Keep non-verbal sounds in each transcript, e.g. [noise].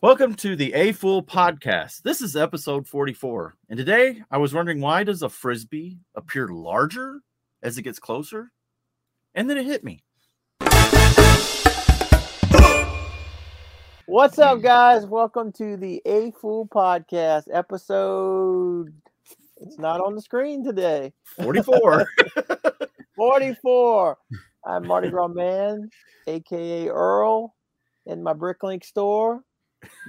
Welcome to the A Fool podcast. This is episode 44. And today I was wondering why does a frisbee appear larger as it gets closer? And then it hit me. What's up, hmm. guys? Welcome to the A Fool podcast episode. It's not on the screen today. 44. [laughs] 44. I'm Mardi Gras Man, aka Earl, in my Bricklink store.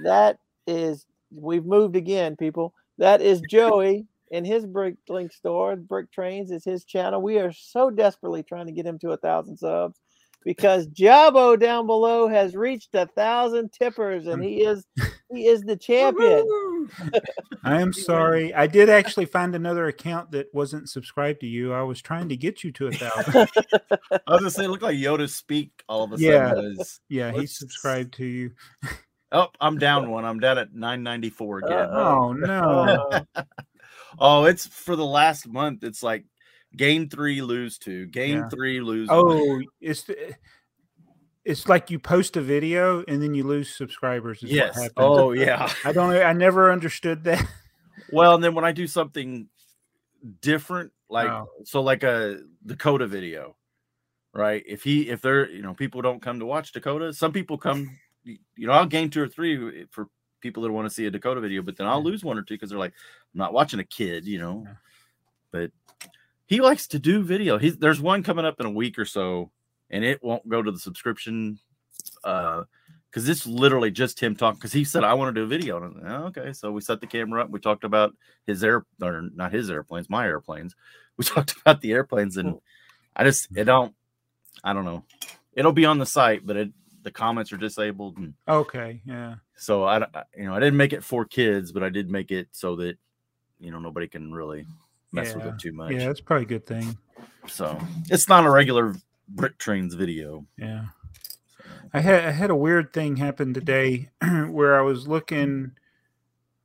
That is, we've moved again, people. That is Joey in his Bricklink store. Brick Trains is his channel. We are so desperately trying to get him to a thousand subs because Jabo down below has reached a thousand tippers and he is he is the champion. I am sorry. I did actually find another account that wasn't subscribed to you. I was trying to get you to a thousand. [laughs] I was gonna say, it looked like Yoda speak all of a Yeah. sudden. Is- Yeah, he subscribed to you. [laughs] Oh, I'm [laughs] down one. I'm down at 994 again. Uh, Oh [laughs] no. Uh, [laughs] oh, it's for the last month. It's like game three, lose two, Game Yeah. three, lose one. Oh, it's it's like you post a video and then you lose subscribers. is yes. happens. Oh, yeah. I don't. I never understood that. Well, and then when I do something different, like Oh. so, like a Dakota video, right? If he, if they're, you know, people don't come to watch Dakota. Some people come, y- you know, I'll gain two or three for people that want to see a Dakota video, but then I'll lose one or two because they're like, I'm not watching a kid, you know. But he likes to do video. He's there's one coming up in a week or so, and it won't go to the subscription. Uh, because it's literally just him talking. Because he said, "I want to do a video." And like, "Oh, okay, so we set the camera up. We talked about his air, or not his airplanes, my airplanes. [laughs] We talked about the airplanes, and I just it don't, I don't know. It'll be on the site, but it the comments are disabled, and Okay. Yeah. so I, you know, I didn't make it for kids, but I did make it so that you know nobody can really mess with it too much. Yeah. That's probably a good thing. So it's not a regular brick trains video. Yeah. I had I had a weird thing happen today [clears throat] where I was looking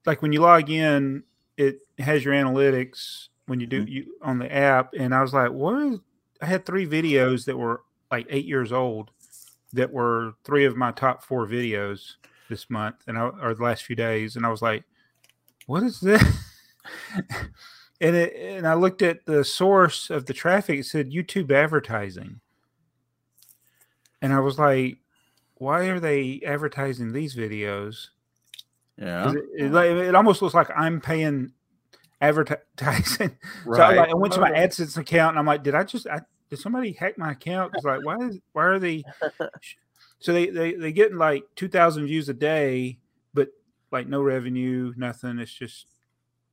like when you log in, it has your analytics when you do Mhm. you on the app, and I was like, what is I had three videos that were like eight years old that were three of my top four videos this month and I or the last few days, and I was like, what is this? [laughs] and it and I looked at the source of the traffic, it said YouTube advertising. And I was like, why are they advertising these videos? Yeah, It, it, it almost looks like I'm paying advertising. [laughs] So I, right. like, I went to my oh. AdSense account and I'm like, did I just, I, did somebody hack my account? It's like, why is, why are they? [laughs] So they, they, they getting like 2000 views a day, but like no revenue, nothing. It's just,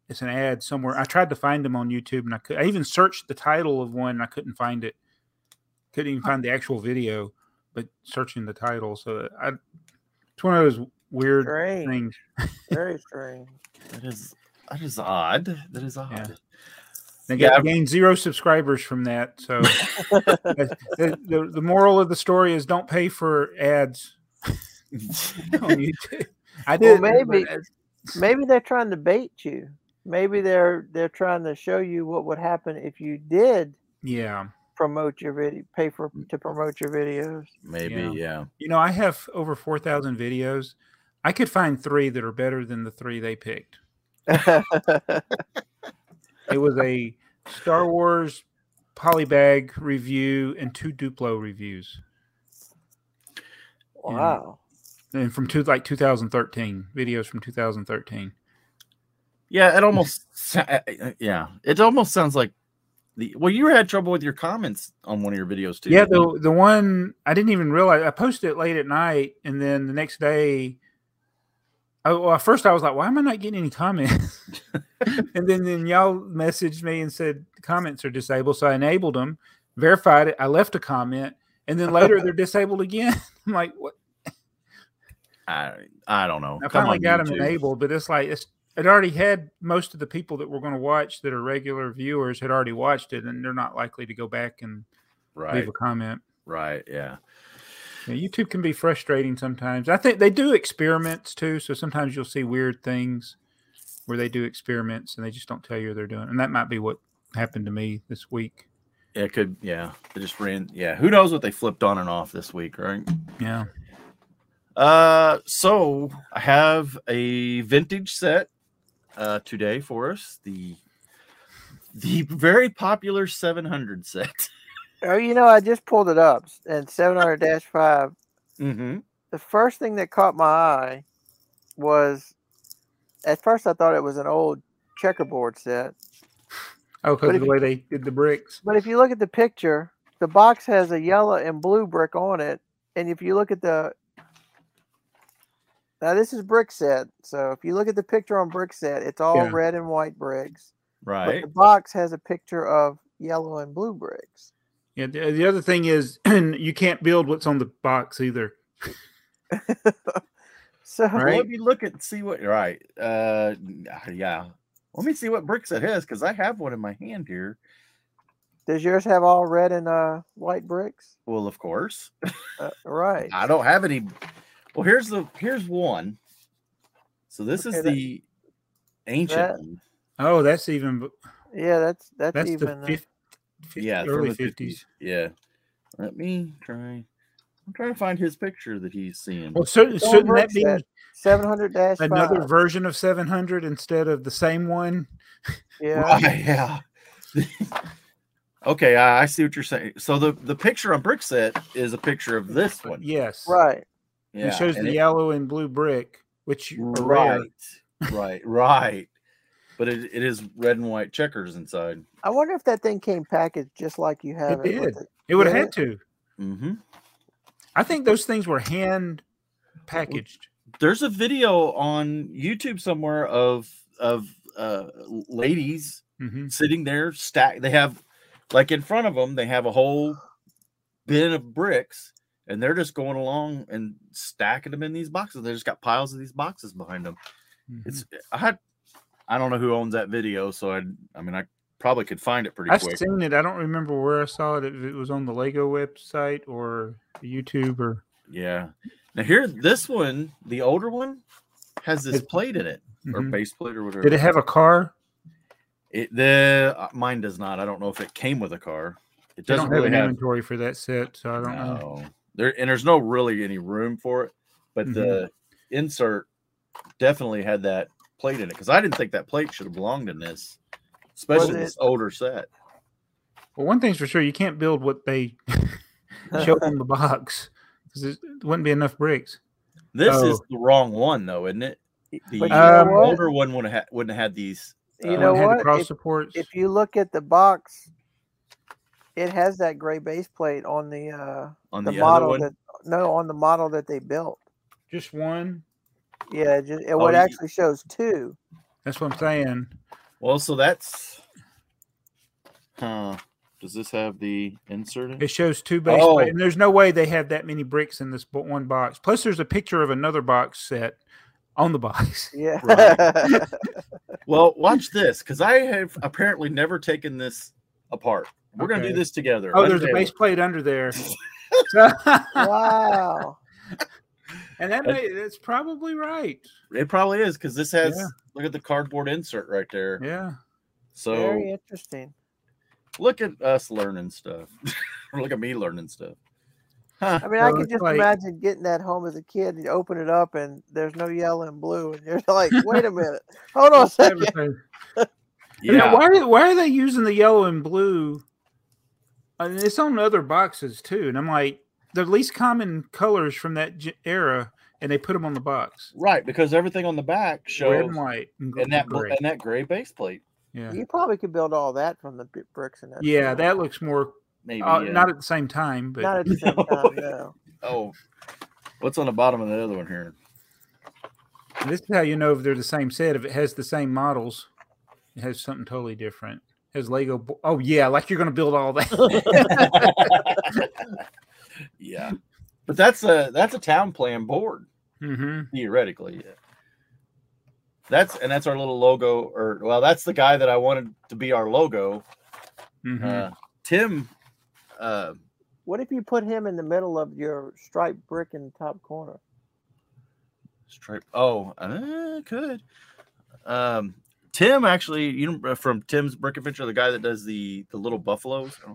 it's an ad somewhere. I tried to find them on YouTube and I could, I even searched the title of one and I couldn't find it. Couldn't even find the actual video, but searching the title. So I, it's one of those weird strange. things. [laughs] Very strange. That is that is odd. That is odd. They Yeah, I've- gained zero subscribers from that. So the, [laughs] the, the- the moral of the story is don't pay for ads [laughs] on YouTube. I Well, did maybe- uh, Maybe they're trying to bait you. Maybe they're they're trying to show you what would happen if you did Yeah, promote your video, pay for to promote your videos. Maybe, Yeah. yeah. you know I have over four thousand videos. I could find three that are better than the three they picked. [laughs] It was a Star Wars polybag review and two Duplo reviews, wow. and from two like 2013 videos from 2013. Yeah, it almost sa- uh, uh, yeah, it almost sounds like the well, you had trouble with your comments on one of your videos too. Yeah, the the one I didn't even realize I posted it late at night, and then the next day, I, well, at first I was like, "Why am I not getting any comments?" [laughs] and then then y'all messaged me and said comments are disabled, so I enabled them, verified it. I left a comment, and then later they're [laughs] disabled again. [laughs] I'm like, "What?" I I don't know. I Come finally got them enabled, but it's like it's. It already had most of the people that were going to watch that are regular viewers had already watched it, and they're not likely to go back and Right, leave a comment. right, yeah. Yeah, YouTube can be frustrating sometimes. I think they do experiments too, so sometimes you'll see weird things where they do experiments and they just don't tell you they're doing. And that might be what happened to me this week. Yeah, It could, yeah. They just ran, yeah. Who knows what they flipped on and off this week, right? Yeah. Uh, so I have a vintage set uh today for us. The the very popular 700 set. [laughs] Oh, you know, I just pulled it up and 700 5. Mm-hmm. The first thing that caught my eye was at first I thought it was an old checkerboard set. Oh, because of the way they did the bricks. But if you look at the picture, the box has a yellow and blue brick on it. And if you look at the now this is Brickset. So if you look at the picture on Brickset, it's all Yeah. red and white bricks. Right. But the box has a picture of yellow and blue bricks. Yeah. The, the other thing is, [clears throat] you can't build what's on the box either. [laughs] So Right. Let me look at see what right. Uh yeah. Let me see what bricks it has because I have one in my hand here. does yours have all red and uh white bricks? Well, of course. Uh, right. I don't have any. Well, here's the here's one. So this Okay, is that- the ancient that- one. Oh, that's even. Yeah, that's that's, That's even the uh, 50, 50 Yeah, from early the 50s. fifties. Yeah. Let me try. I'm trying to find his picture that he's seeing. Well, cer- shouldn't that be 700 dash another version of seven hundred instead of the same one? Yeah. [laughs] Right, yeah. [laughs] okay, I, I see what you're saying. So the the picture on Brickset is a picture of this one. Yes. Right. Yeah, it shows and the it- yellow and blue brick, which are rare. right, right, right. But it, it is red and white checkers inside. I wonder if that thing came packaged just like you have it. with did. it. It would have had to. Mm-hmm. I think those things were hand packaged. There's a video on YouTube somewhere of of uh, ladies hmm sitting there stack. They have like in front of them, they have a whole bin of bricks, and they're just going along and stacking them in these boxes. They just got piles of these boxes behind them. Mm-hmm. It's I had I don't know who owns that video, so I I mean I probably could find it pretty I've quick. seen it. I don't remember where I saw it. If it was on the Lego website or YouTube or. Yeah. Now here, this one, the older one, has this It- plate in it or Mhm. base plate or whatever. Did it have a car? It the uh, mine does not. I don't know if it came with a car. It doesn't have really an have. inventory for that set, so I don't know. No, there and there's no really any room for it. But Mhm. the insert definitely had that plate in it because I didn't think that plate should have belonged in this, especially this older set. Well, one thing's for sure, you can't build what they [laughs] show in the box because it wouldn't be enough bricks. This is Oh. the wrong one though, isn't it? The But you know what? older one wouldn't have wouldn't have had these. You uh, know One the what? cross If- supports. if you look at the box, it has that gray base plate on the uh on the, the, model that no on the model that they built. Just one. Yeah, it just it what Oh, you- actually shows two. That's what I'm saying. Well, so that's. Huh. Does this have the insert? in? It shows two base Oh. plate, and there's no way they have that many bricks in this one box. Plus, there's a picture of another box set on the box. [laughs] Yeah. Right. [laughs] Well, watch this because I have apparently never taken this apart. We're gonna do this together. Oh, there's a Unveil base plate under there. [laughs] wow. And that may, that's probably right. It probably is because this has. Yeah. Look at the cardboard insert right there. Yeah. So Very interesting. look at us learning stuff. [laughs] look at me learning stuff. Huh. I mean, I Well, could it's just like- imagine getting that home as a kid. And you open it up and there's no yellow and blue, and you're [laughs] like, "Wait a [laughs] minute, hold on a second. Everything. And Yeah. why, are- why are they using the yellow and blue? I mean, it's on other boxes too. And I'm like, the least common colors from that ge- era, and they put them on the box. Right, because everything on the back shows Red and white. And, gr- and that gray. and that gray base plate. yeah. You probably could build all that from the bricks in that. Yeah, store. that looks more, Maybe uh, yeah. not at the same time, but Not at the same [laughs] time, no. Oh, what's on the bottom of the other one here? this is how you know if they're the same set. If it has the same models, it has something totally different. It has Lego. bo- Oh, yeah, like you're going to build all that. [laughs] [laughs] yeah, but that's a that's a town plan board hmm theoretically. Yeah. That's and that's our little logo, or well, that's the guy that I wanted to be our logo. hmm Uh, Tim, uh, What if you put him in the middle of your striped brick in the top corner? stripe. Oh, uh, could. Um, Tim actually, you know, from Tim's Brick Adventure, the guy that does the the little buffaloes. I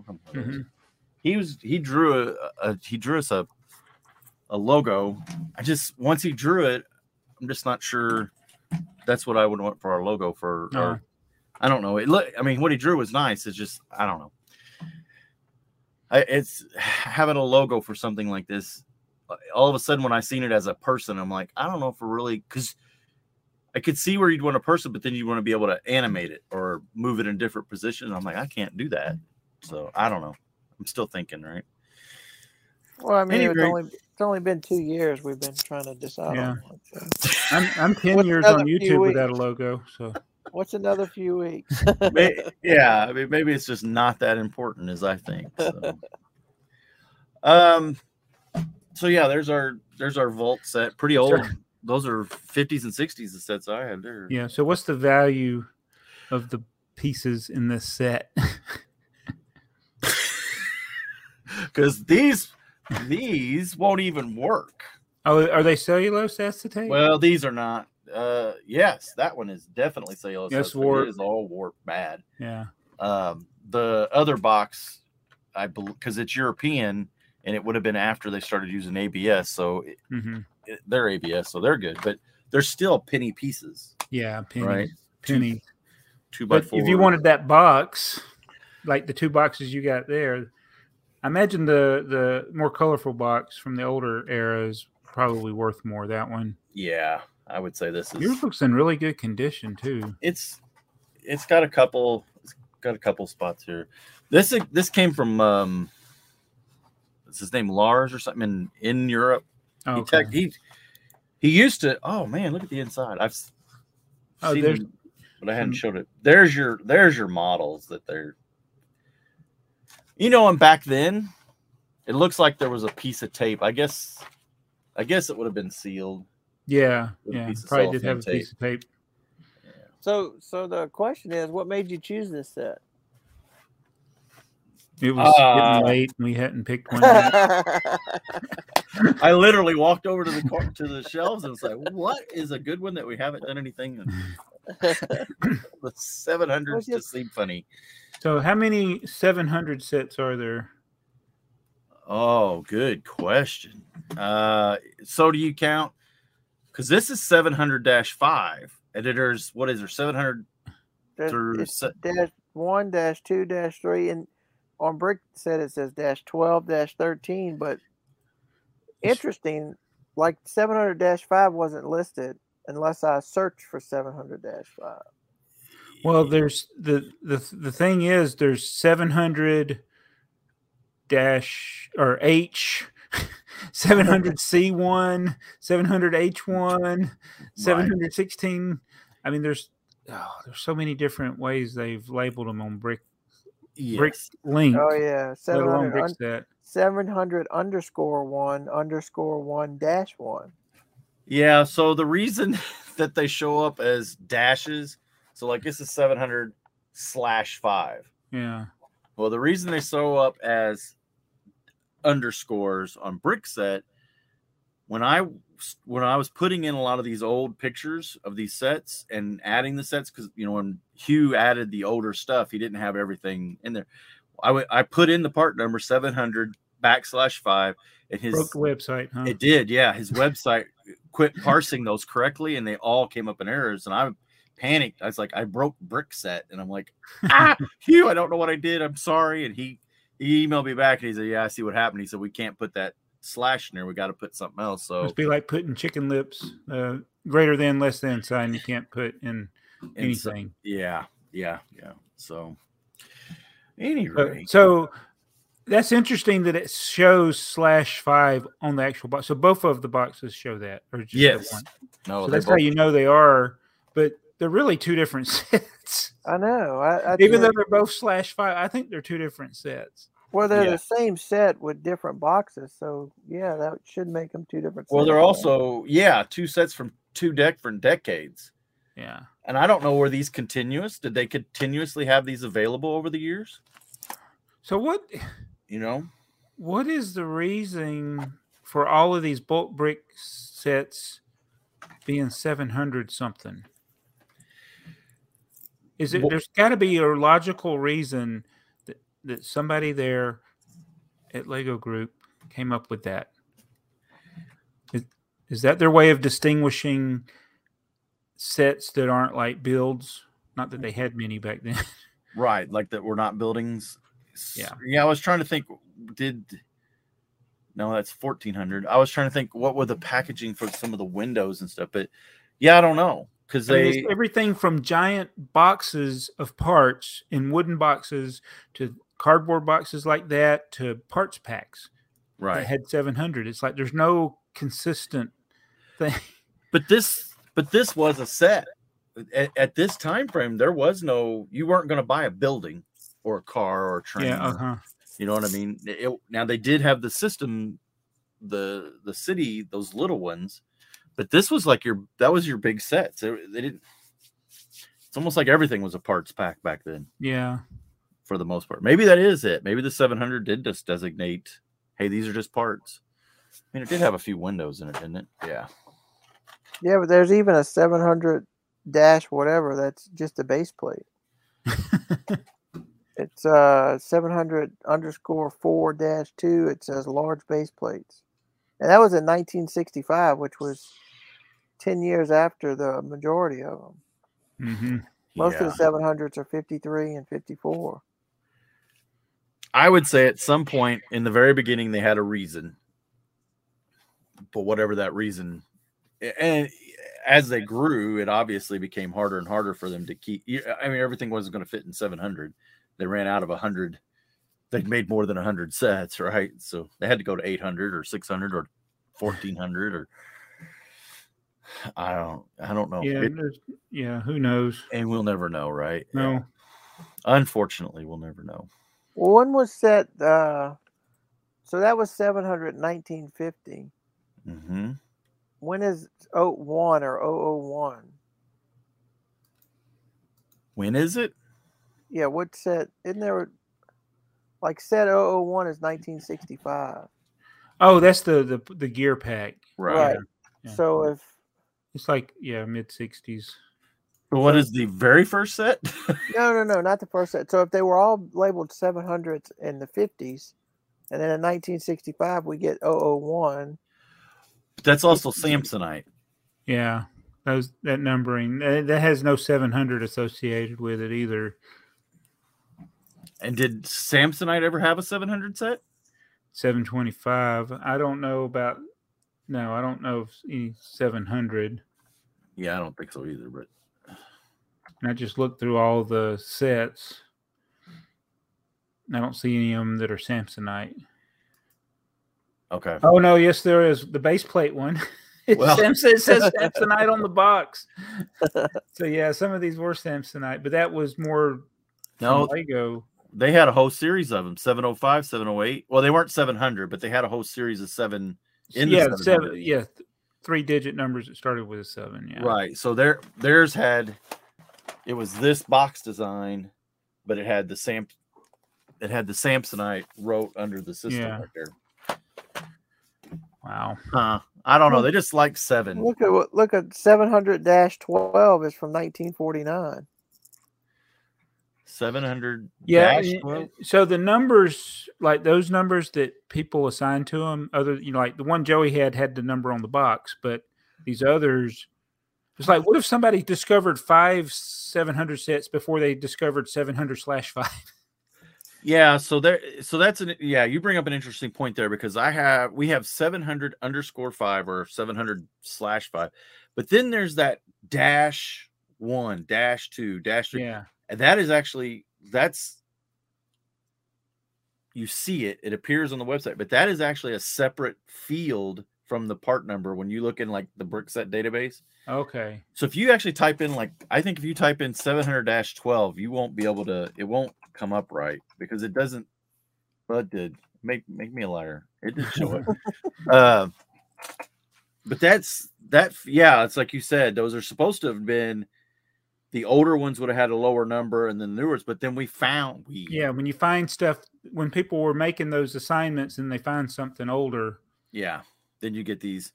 don't know how those-. He was he drew a, a he drew us a a logo. I just once he drew it, I'm just not sure that's what I would want for our logo for. No. Our, I don't know. It look. I mean, what he drew was nice. It's just I don't know. I, it's [sighs] having a logo for something like this. uh, All of a sudden, when I seen it as a person, I'm like, I don't know if we're really because I could see where you'd want a person, but then you want to be able to animate it or move it in different positions. I'm like, I can't do that. So I don't know. I'm still thinking, right? Well, I mean, Any it's only it's only been two years we've been trying to decide. Yeah. On one, so. I'm I'm [laughs] ten years on YouTube without a logo, so What's another few weeks? [laughs] May- [laughs] yeah, I mean, maybe it's just not that important as I think. So. um, so yeah, there's our there's our vault set. Pretty old. Sure. Those are 50s and 60s. The sets I had there. yeah. So what's the value of the pieces in this set? Because these these won't even work. oh, are they cellulose acetate? Well, these are not. Uh, yes, that one is definitely cellulose. Yes, warp. It is all warp bad. yeah. Um, the other box, I because it's European, and it would have been after they started using ABS, so it, hmm it- they're ABS, so they're good. But they're still penny pieces, Yeah. Penny. right? Penny. Two by But four. if you wanted that box, like the two boxes you got there, I imagine the the more colorful box from the older era is probably worth more. That one. yeah, I would say this is. Yours looks in really good condition too. it's it's got a couple it's got a couple spots here this this came from um is his name lars or something in in europe he, Okay. tech, he he used to oh man look at the inside i've Oh, seen there's but i hadn't showed it there's your there's your models that they're you know and back then it looks like there was a piece of tape i guess i guess it would have been sealed yeah, yeah. piece Probably did have a piece of tape. so, so the question is, what made you choose this set? It was Uh, getting late and we hadn't picked one. yet. [laughs] I literally walked over to the cor- to the shelves and was like, "What is a good one that we haven't done anything?" And [laughs] the seven hundreds Well, just seem funny. so, how many 700 sets are there? Oh, good question. Uh, so do you count? Because this is 700 5. Editors, what is there? 700 there's, through se- dash 1, dash 2, dash 3. and on brick set it says dash twelve, dash thirteen. But interesting, like seven hundred dash five wasn't listed unless I search for seven hundred dash five. Well, there's the the the thing is there's 700 dash or H [laughs] 700 [laughs] C1, 700 H1, 716. I mean there's oh, there's so many different ways they've labeled them on brick brick link. Oh yeah, let alone un- set. seven hundred underscore one underscore one dash one. Yeah. So the reason [laughs] that they show up as dashes, so like this is seven hundred slash five. Yeah. Well, the reason they show up as underscores on Brickset, when I when I was putting in a lot of these old pictures of these sets and adding the sets, because you know when Hugh added the older stuff, he didn't have everything in there. I I put in the part number seven hundred backslash five, and his Broke the website, huh? it did, yeah. His website quit parsing those correctly, and they all came up in errors. And I'm panicked. I was like, I broke Brickset, and I'm like, ah, Hugh, I don't know what I did. I'm sorry. And he he emailed me back, and he said, Yeah, I see what happened. He said, We can't put that slash in there. We got to put something else. So Must be like putting chicken lips, uh, greater than, less than sign. You can't put in and so- anything. yeah, yeah, yeah. So anyway, So- so that's interesting that it shows slash five on the actual box. So both of the boxes show that, or just the yes, one. no, So they that's how you know they are, but they're really two different [laughs] sets. I know. I, I Even though they're both slash five, I think they're two different sets. well, they're Yeah. the same set with different boxes, so yeah, that should make them two different. well, sets they're then. also yeah, two sets from two different decades. Yeah. And I don't know were these continuous? Did they continuously have these available over the years? So what You know, what is the reason for all of these bolt brick sets being 700 something? Is it Well- there's got to be a logical reason that, that somebody there at Lego Group came up with that. Is that their way of distinguishing sets that aren't like builds? Not that they had many back then. [laughs] Right, like that we're not buildings. Yeah. Yeah, I was trying to think did no, that's 1400. I was trying to think what were the packaging for some of the windows and stuff, but yeah, I don't know I mean, they everything from giant boxes of parts in wooden boxes to cardboard boxes like that to parts packs that right. had 700. It's like there's no consistent thing. [laughs] But this but this was a set. At, at this time frame there was no you weren't going to buy a building or a car or a train. Yeah, uh huh. You know what I mean? It- now they did have the system, the the city, those little ones, but this was like your that was your big set. So they didn't. It's almost like everything was a parts pack back then, Yeah. for the most part. Maybe that is it. Maybe the 700 did just designate, hey, these are just parts. I mean, it did have a few windows in it, didn't it? Yeah. Yeah, but there's even a 700 dash whatever that's just a base plate. [laughs] It's uh 700 underscore four dash two. It says large base plates, and that was in 1965, which was 10 years after the majority of them. hmm Most Yeah. of the 700s are 53 and 54. I would say at some point in the very beginning they had a reason, but whatever that reason, and as they grew, it obviously became harder and harder for them to keep. I mean, everything wasn't going to fit in 700. They ran out of 100. They'd made more than 100 sets, right? So they had to go to 800 or 600 or 1400 or I don't, I don't know. Yeah. It- yeah. Who knows? and we'll never know, right? No. Unfortunately, we'll never know. Well, one was set. Uh, so that was 700 in 1950. hmm When is 01 or 001? When is it? Yeah, what set? Isn't there like set 001 is 1965? Oh, that's the the the gear pack. Right. Yeah. So if It's like yeah, mid sixties. So what is the very first set? [laughs] no, no, no, not the first set. So if they were all labeled 700s in the 50s, and then in 1965 we get 001, That's also Samsonite. Yeah, those that numbering that, that has no seven hundred associated with it either. And did Samsonite ever have a 700 set? Seven twenty five. I don't know about. No, I don't know if any seven hundred. Yeah, I don't think so either. But And I just looked through all the sets. I don't see any of them that are Samsonite. okay. Oh no, yes, there is the base plate one. It, [laughs] Well- Samson, it says [laughs] Samsonite on the box. [laughs] So yeah, some of these were Samsonite, but that was more No, Lego. They had a whole series of them 705, 708. Well, they weren't 700, but they had a whole series of seven. In yeah, 700. seven. Yeah, th- three digit numbers that started with a seven. Yeah, Right. So their theirs had it was this box design, but it had the Sam it had the Samsonite wrote under the system Yeah. right there. Wow. Huh. I don't know. They just like seven. look at what look at 700 dash 12 is from 1949. 700 Yeah. dash So the numbers, like those numbers that people assign to them, other you know, like the one Joey had had the number on the box, but these others, it's like, what if somebody discovered five seven hundred sets before they discovered seven hundred slash five? [laughs] Yeah, so there so that's an yeah, you bring up an interesting point there because I have we have 700 underscore 5 or 700 slash 5. But then there's that dash 1, dash 2, dash 3. Yeah. And that is actually that's you see it, it appears on the website, but that is actually a separate field from the part number when you look in like the Brickset database. Okay. So if you actually type in like I think if you type in 700-12, you won't be able to it won't come up right because it doesn't it did make make me a liar. It did show it. [laughs] uh, but that's that yeah, it's like you said, those are supposed to have been the older ones would have had a lower number and then the newer ones, but then we found we Yeah. When you find stuff, when people were making those assignments and they find something older, yeah, then you get these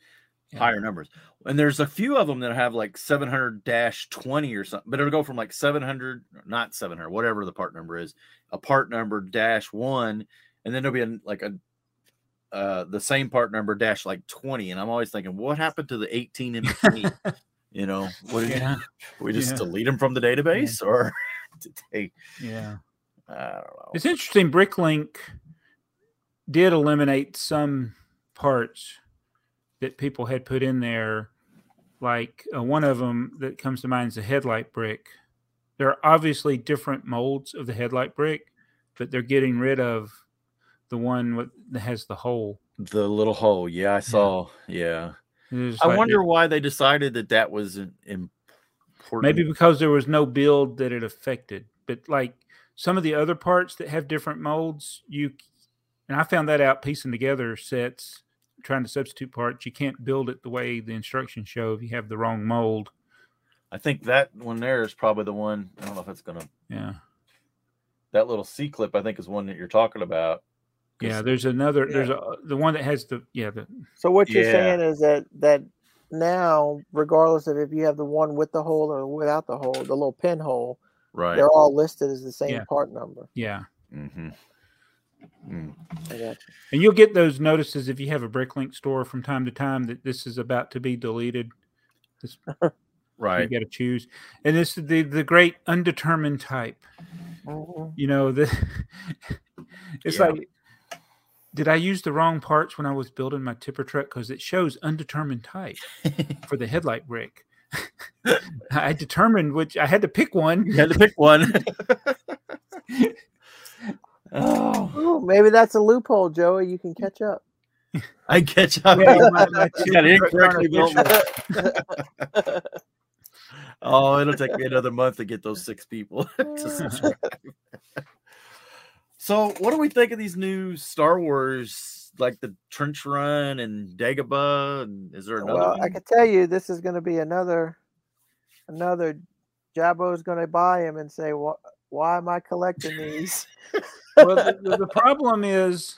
Yeah. higher numbers. And there's a few of them that have like 700 20 or something, but it'll go from like 700, not 700, whatever the part number is, a part number dash one. And then there'll be a, like a, uh, the same part number dash like 20, and I'm always thinking, what happened to the 18 in between? [laughs] you know, what did Yeah. [laughs] we just Yeah. delete them from the database, or [laughs] did they? Yeah. I don't know. It's interesting. Bricklink did eliminate some parts that people had put in there. Like uh, one of them that comes to mind is the headlight brick. There are obviously different molds of the headlight brick, but they're getting rid of the one with, that has the hole. The little hole, yeah, I saw. Yeah, I like- wonder why they decided that that was im- important. maybe because there was no build that it affected. But like some of the other parts that have different molds, you and I found that out piecing together sets, trying to substitute parts. You can't build it the way the instructions show if you have the wrong mold. I think that one there is probably the one. I don't know if it's gonna. Yeah, That little C clip, I think, is one that you're talking about. 'Cause- yeah. There's another. There's a the one that has the yeah the So what you're Yeah. saying is that that now, regardless of if you have the one with the hole or without the hole, the little pinhole, right. they're all listed as the same Yeah. part number. yeah. Mm-hmm. Mm. I got you. And you'll get those notices if you have a Bricklink store from time to time that this is about to be deleted. This [laughs] Right. you got to choose, and this is the the great undetermined type. Mhm. you know the [laughs] it's Yeah. like did i use the wrong parts when i was building my tipper truck because it shows undetermined type [laughs] for the headlight brick [laughs] i determined which i had to pick one You had to pick one. [laughs] oh, Ooh, maybe that's a loophole, Joey. You can catch up. I catch up. Yeah, my- my got incorrectly built. Oh, it'll take me another month to get those six people to subscribe. So, what do we think of these new Star Wars, like the Trench Run and Dagobah? And is there another well, one? I can tell you this is going to be another, another. Jabbo's going to buy him and say, "What? Why am I collecting these?" [laughs] well the, the- [laughs] problem is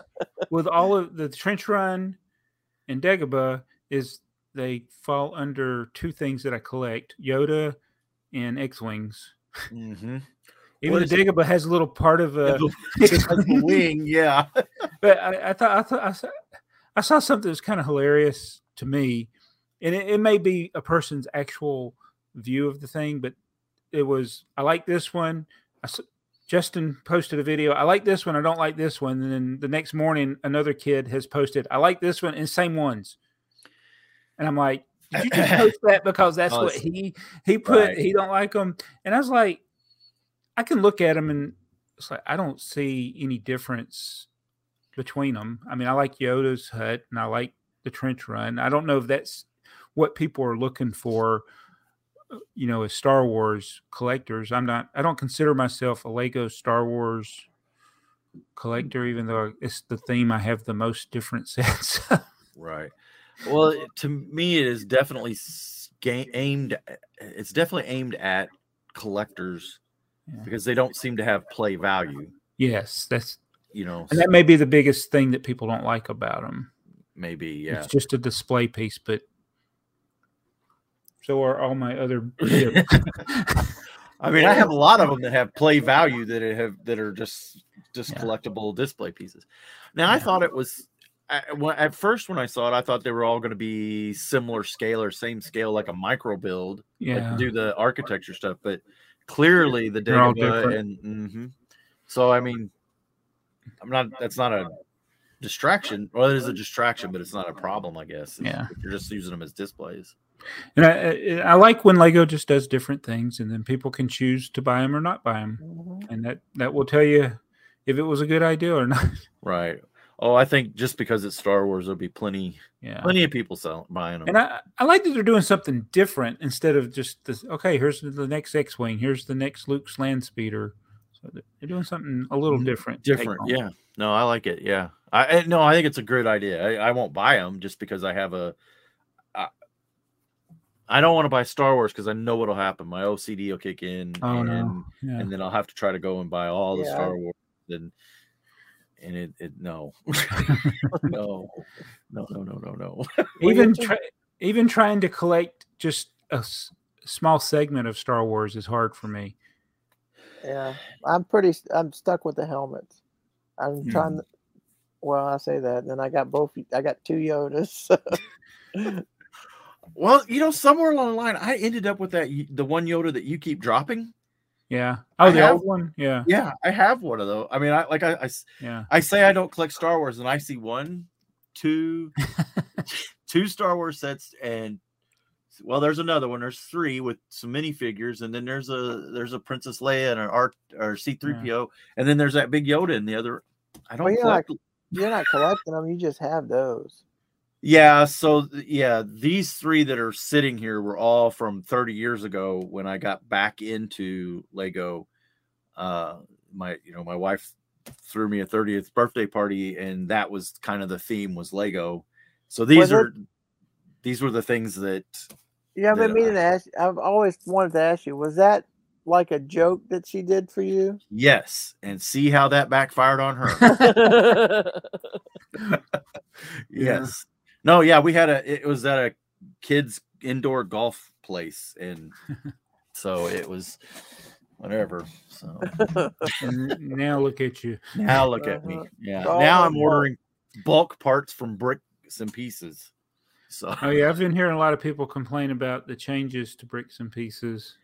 with all of the trench run and dagobah is they fall under two things that i collect yoda and x-wings Mhm. Even the is it? dagobah has a little part of a It [laughs] just has [laughs] the wing, yeah. but I, I thought I thought I saw, I saw something that was kind of hilarious to me, and it, it may be a person's actual view of the thing, but it was I like this one. I Justin posted a video. I like this one. I don't like this one. And then the next morning, another kid has posted. I like this one and same ones. And I'm like, did you just [laughs] post that because that's Oh, what he he put? right. He don't like them. And I was like, I can look at them and it's like I don't see any difference between them. I mean, I like Yoda's hut and I like the trench run. I don't know if that's what people are looking for, uh, you know, as Star Wars collectors. I'm not, I don't consider myself a Lego Star Wars collector, even though it's the theme I have the most different [laughs] sets. Right. Well, to me, it is definitely aimed. It's definitely aimed at collectors Yeah. because they don't seem to have play value. yes, that's, You know, and that may be the biggest thing that people don't like about them. maybe yeah. It's just a display piece, but so are all my other. [laughs] I mean, I have a lot of them that have play value that have that are just just Yeah. collectible display pieces. Now, I thought it was at first when I saw it, I thought they were all going to be similar scale or same scale, like a micro build, yeah. to do the architecture stuff. But clearly, the They're all Dagobah and mhm. so I mean, I'm not. That's not a distraction. Well, it is a distraction, but it's not a problem, I guess. Yeah. if you're just using them as displays. And I, I I like when Lego just does different things, and then people can choose to buy them or not buy them, Mhm. and that that will tell you if it was a good idea or not. Right. Oh, I think just because it's Star Wars, there'll be plenty, Yeah. plenty of people selling, buying them. And I, I like that they're doing something different instead of just this. Okay, here's the next X-wing. Here's the next Luke's land speeder. So they're- they're doing something a little Mhm. different. Different, yeah. No, I like it. Yeah, I I- no, I think it's a great idea. I, I won't buy them just because I have a. I, I don't want to buy Star Wars because I know what'll happen. My OCD will kick in, Oh and no. Yeah. and then I'll have to try to go and buy all the Yeah. Star Wars and and it, it [laughs] no no no no no no [laughs] no even you can- try, even trying to collect just a s- small segment of Star Wars is hard for me. Yeah, I'm pretty. I'm stuck with the helmets. I'm Hmm. trying. To, Well, I say that, and then I got both. I got two Yodas. Well, you know, somewhere along the line, I ended up with that the one Yoda that you keep dropping. Yeah. Oh, I the have- old one. Yeah. Yeah, I have one of those. I mean, I like I. Yeah. I say I don't collect Star Wars, and I see one, two, [laughs] two Star Wars sets, and well, there's another one. There's three with some minifigures, and then there's a there's a Princess Leia and an art or C three PO, and then there's that big Yoda in the other. I don't Well, you're not- collect. You're not collecting them. You just have those. Yeah, so yeah, these three that are sitting here were all from 30 years ago when I got back into Lego. Uh my you know, my wife threw me a 30th birthday party and that was kind of the theme was Lego. So these Was it- are these were the things that Yeah, I've been meaning I- to ask. I've always wanted to ask you. Was that like a joke that she did for you? yes, and see how that backfired on her. [laughs] [laughs] Yeah. yes. No, yeah, we had a it was at a kids indoor golf place and [laughs] so it was whatever. So And now look at you. now look at me. Uh-huh. Yeah. It's Now I'm bulk. ordering bulk parts from bricks and pieces. So Oh yeah, I've been hearing a lot of people complain about the changes to bricks and pieces.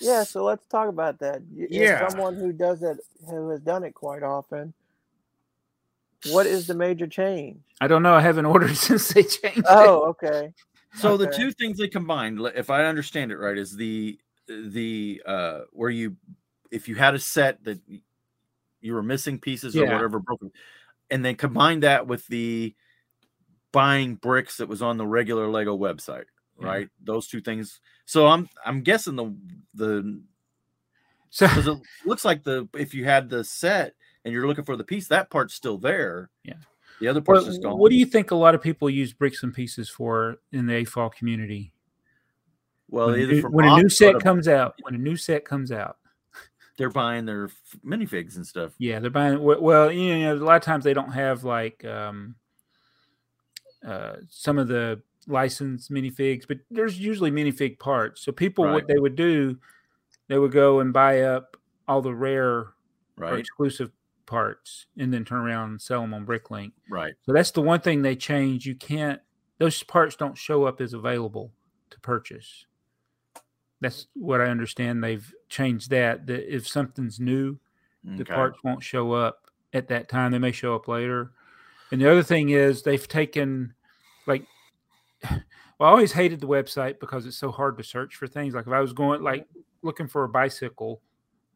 yeah, so let's talk about that. Y- as Yeah. someone who does it, who has done it quite often. What is the major change? I don't know. I haven't [laughs] ordered since they changed it. Oh, okay. So the two things they combined, if I understand it right, is the the uh where you if you had a set that you were missing pieces or whatever broken, and then combine that with the buying bricks that was on the regular Lego website, Yeah. right? Those two things. So I'm I'm guessing the the So [laughs] because it looks like the if you had the set and you're looking for the piece, that part's still there. Yeah. The other part's what, just gone. what do you think a lot of people use bricks and pieces for in the AFOL community? well, when, a either when a new set comes out, when a new set comes out, they're buying their minifigs and stuff. yeah, they're buying. Well, you know, a lot of times they don't have like um, uh, some of the licensed minifigs, but there's usually minifig parts. So people, Right. what they would do, they would go and buy up all the rare or Right. exclusive parts, and then turn around and sell them on BrickLink. Right. So that's the one thing they change. You can't; those parts don't show up as available to purchase. That's what I understand. They've changed that. That if something's new, the parts won't show up at that time. They may show up later. And the other thing is they've taken like [sighs] well, I always hated the website because it's so hard to search for things. Like if I was going like looking for a bicycle,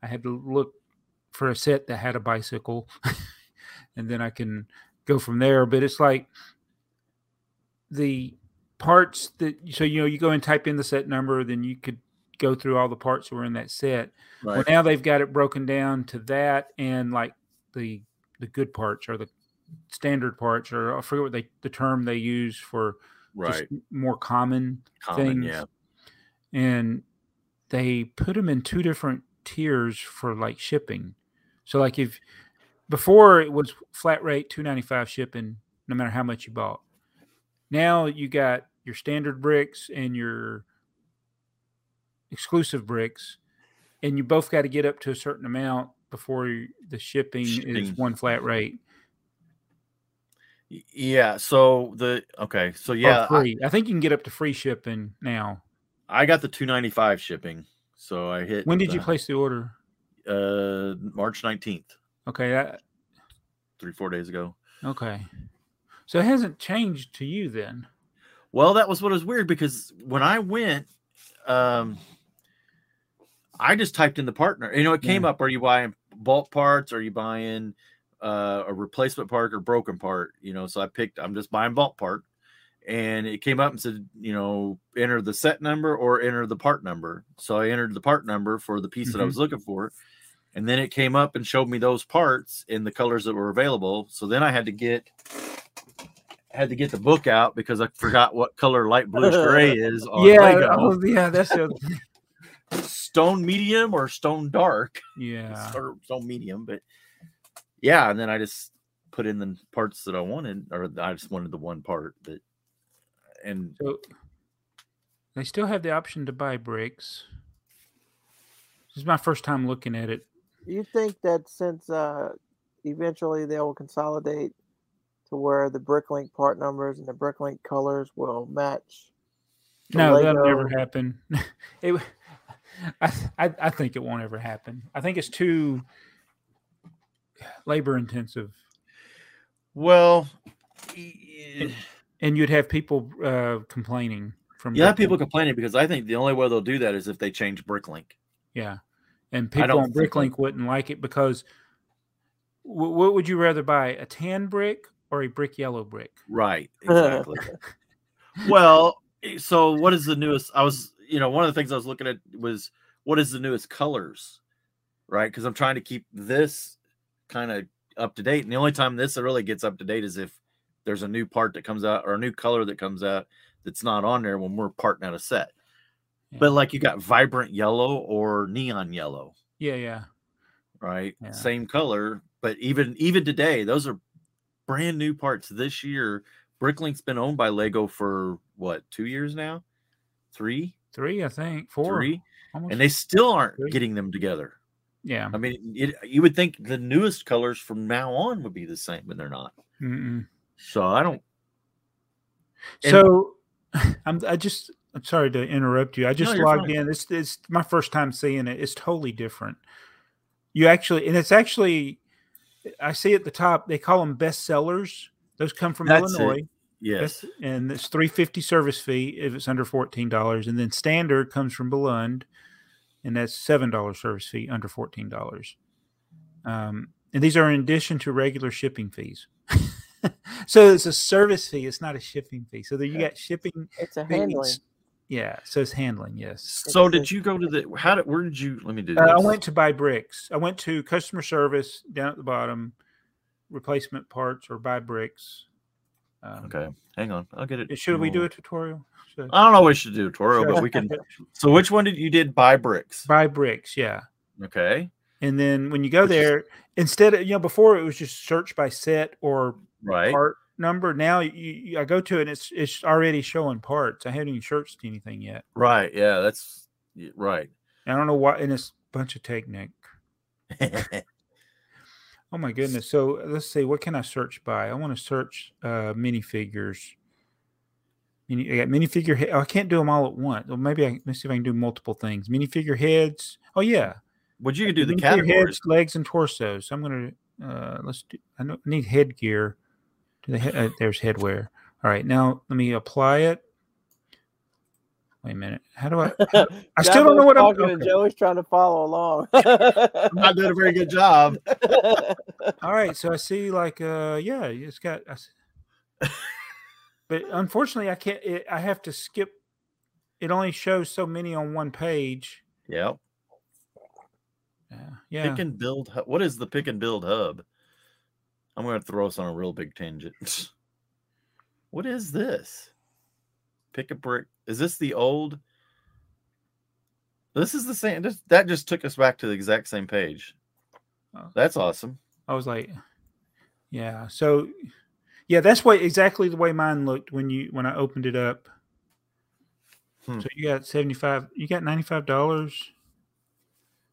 I had to look for a set that had a bicycle [laughs] and then I can go from there. But it's like the parts that so you know you go and type in the set number, then you could go through all the parts that were in that set. Well, now they've got it broken down to that and like the the good parts or the standard parts or I forget what they the term they use for just Right. more common Common. things. Yeah. and they put them in two different tiers for like shipping. So like if before it was flat rate 295 shipping no matter how much you bought. Now you got your standard bricks and your exclusive bricks and you both got to get up to a certain amount before the shipping, is one flat rate. Yeah. So the okay. So yeah, I, free. I, think you can get up to free shipping now. I got the 295 shipping. So I hit. When did you place the order? Uh, March 19th, Okay, that, three four days ago. okay. So it hasn't changed to you then. Well, that was what was weird because when I went, um, I just typed in the partner. You know, it came Yeah. up: Are you buying bulk parts? Are you buying uh, a replacement part or broken part? You know, so I picked. I'm just buying bulk part, and it came up and said, you know, enter the set number or enter the part number. So I entered the part number for the piece that I Mhm. was looking for, and then it came up and showed me those parts in the colors that were available. So then I had to get had to get the book out because I forgot what color light bluish gray [laughs] is on yeah, Lego. oh, yeah, that's [laughs] the. Stone medium or stone dark yeah. [laughs] or stone medium, but yeah, and then I just put in the parts that I wanted, or I just wanted the one part that, and So they still have the option to buy bricks. This is my first time looking at it. You think that since uh, eventually they will consolidate to where the Bricklink part numbers and the Bricklink colors will match? the No, that'll never happen. [laughs] it, w- I, I I think it won't ever happen. I think it's too labor intensive, Well, y- and you'd have people uh, complaining from yeah, Bricklink. people complaining because I think the only way they'll do that is if they change Bricklink. Yeah, and people on think that- Bricklink wouldn't like it because wh- what would you rather buy, a tan brick or a brick yellow brick? Right. [laughs] Exactly. well, eh, so what is the newest? I was, you know, one of the things I was looking at was what is the newest colors, right? Because I'm trying to keep this kind of up to date. And the only time this really gets up to date is if there's a new part that comes out or a new color that comes out that's not on there when we're parting out a set. Yeah. But like you got vibrant yellow or neon yellow, Yeah, yeah, right? Yeah. Same color, but even even today, those are brand new parts this year. Bricklink's been owned by Lego for what two years now, three, three, I think, four, three, almost. and they still aren't Three. getting them together. yeah, I mean, it, you would think the newest colors from now on would be the same, but they're not. Mm-mm. So I don't. And- So [laughs] I'm I just I'm sorry to interrupt you. I just you're logged fine. in. It's it's my first time seeing it. It's totally different. You actually and it's actually I see at the top they call them best sellers. Those come from That's it. Illinois. Yes, Best- and it's three fifty service fee if it's under fourteen dollars, and then standard comes from Billund, and that's seven dollars service fee under fourteen dollars. Um, and these are in addition to regular shipping fees. [laughs] so it's a service fee; it's not a shipping fee. So there you got shipping. It's a fees. Handling. Yeah, so it's handling. Yes. So did you go to the? How did? Where did you? Let me do this. Uh, I went to buy bricks. I went to customer service down at the bottom, replacement parts or buy bricks. Um, Okay, hang on. I'll get it. Should we do a tutorial? Should- I don't know. what We should do a tutorial, but we can. [laughs] So which one did you did buy bricks? buy bricks. Yeah. Okay, And then when you go Which is- there, instead of you know before it was just search by set or right. part number. Now you, you, I go to it and it's it's already showing parts. I haven't even searched anything yet. Right. Yeah, that's right. I don't know why. And it's a bunch of Technic. [laughs] Oh my goodness. So let's see. What can I search by? I want to search uh minifigures. Mini, I got minifigure. He- oh, I can't do them all at once. Well, maybe I let's see if I can do multiple things. Minifigure heads. Oh yeah. Would you do the categories? heads, legs, and torsos. So I'm gonna uh let's do. I know, I need headgear. Do Uh, there's headwear. All right. Now let me apply it. Wait a minute. How do I? [laughs] I still don't know what I'm. talking. and okay. Joey's trying to follow along. [laughs] I'm not doing a very good job. [laughs] All right, so I see like uh yeah, it's got I s- But unfortunately I can't it, I have to skip it only shows so many on one page. Yep. Yeah. Yeah. Pick and build. What is the pick and build hub? I'm going to throw us on a real big tangent. [laughs] what is this? Pick a brick. Is this the old? This is the same. This, that just took us back to the exact same page. Oh. That's awesome. I was like Yeah. So yeah, that's what exactly the way mine looked when you when I opened it up. Hmm. So you got 75 you got $95.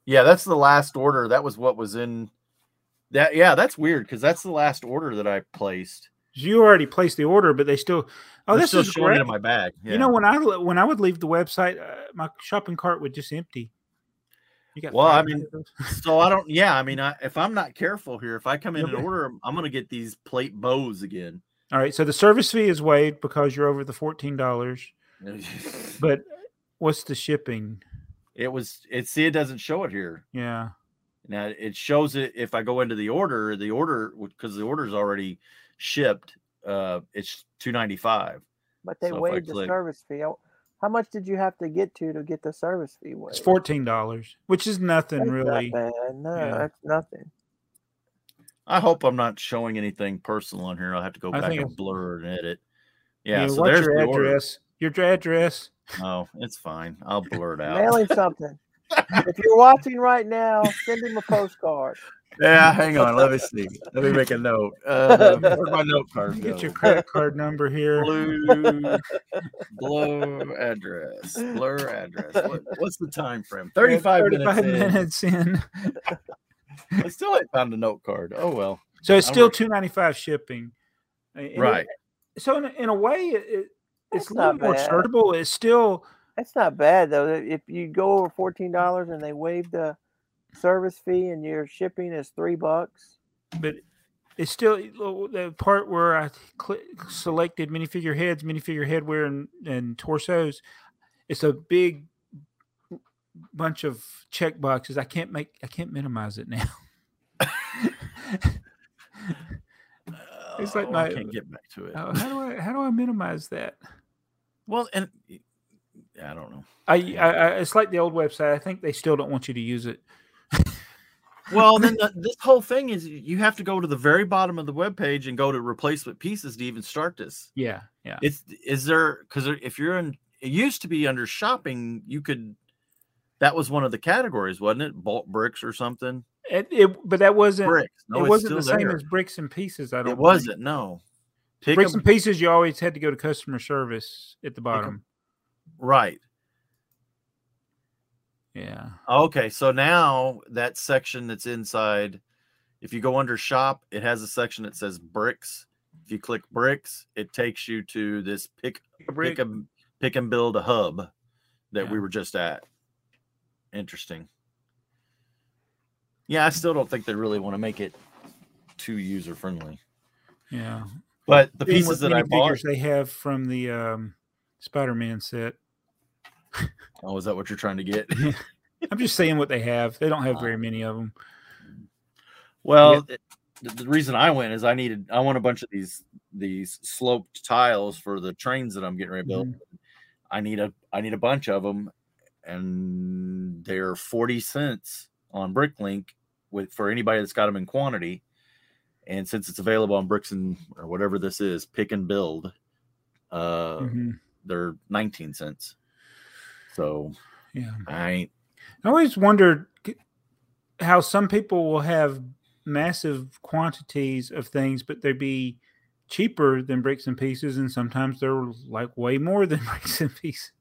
Yeah, that's the last order. That was what was in that. Yeah, that's weird because that's the last order that I placed. You already placed the order but they still Oh, They're this still is great. in my bag. You know, when I when I would leave the website, uh, my shopping cart would just empty. You got Well, I mean, [laughs] so I don't. Yeah, I mean, I, if I'm not careful here, if I come in You'll and order, I'm gonna get these plate bows again. all right. So the service fee is waived because you're over the fourteen dollars. [laughs] But what's the shipping? it was. It see, it doesn't show it here. Yeah, Now it shows it if I go into the order. The order because the order's already shipped. Uh, it's two ninety five. but they So if I waived the click- service fee. How much did you have to get to to get the service fee waived? it's fourteen dollars, which is nothing That's really. Not bad. No, Yeah. that's nothing. I hope I'm not showing anything personal on here. I'll have to go I back and it's- blur and edit. Yeah, so what's there's your the order. address? Your address. Oh, it's fine. I'll blur it [laughs] out. Mail him something. If you're watching right now, send him a postcard. Yeah, hang on. Let me see. Let me make a note. Uh, where'd [laughs] my note card Get your credit card number here. blue blur address. Blur address. What, what's the time frame? 35, 35 minutes. in. minutes in. I still ain't found a note card. Oh well. So it's I'm still two ninety five shipping. And it- Right. so in a, in a way, it, it, it's That's a little more bad. startable. It's still That's not bad though. If you go over fourteen dollars and they waive the service fee and your shipping is three bucks. but it's still the part where I cl- selected minifigure heads, minifigure headwear, and, and torsos. It's a big bunch of check boxes. I can't make. I can't minimize it now. [laughs] It's like Oh, my- I can't get back to it. How, how do I? How do I minimize that? Well, and I don't know. I, I, I it's like the old website. I think they still don't want you to use it. Well, then [laughs] the, this whole thing is you have to go to the very bottom of the web page and go to replacement pieces to even start this. Yeah, yeah. It's is there because if you're in, it used to be under shopping, you could. That was one of the categories, wasn't it? Bolt bricks or something. It, it, but that wasn't. Bricks. No, it wasn't the still same there. as bricks and pieces. I don't. It think. wasn't. No. Pick bricks a- and pieces. You always had to go to customer service at the bottom. Right. Yeah. Okay, so now that section that's inside, if you go under shop, it has a section that says bricks. If you click bricks, it takes you to this pick brick. pick and pick and build a hub that we were just at. Interesting. Yeah, I still don't think they really want to make it too user friendly. Yeah. But the pieces that I bought they have from the um, Spider-Man set. Oh, is that what you're trying to get? I'm just saying what they have. They don't have very many of them. Well, it- the, the reason I went is I needed I want a bunch of these these sloped tiles for the trains that I'm getting ready to build. I need a I need a bunch of them, and they're forty cents on BrickLink with for anybody that's got them in quantity. And since it's available on Bricks and or whatever this is, pick and build, uh, Mhm. they're nineteen cents. So Yeah. I ain't I always wondered how some people will have massive quantities of things, but they'd be cheaper than bricks and pieces, and sometimes they're like way more than [laughs] bricks and pieces.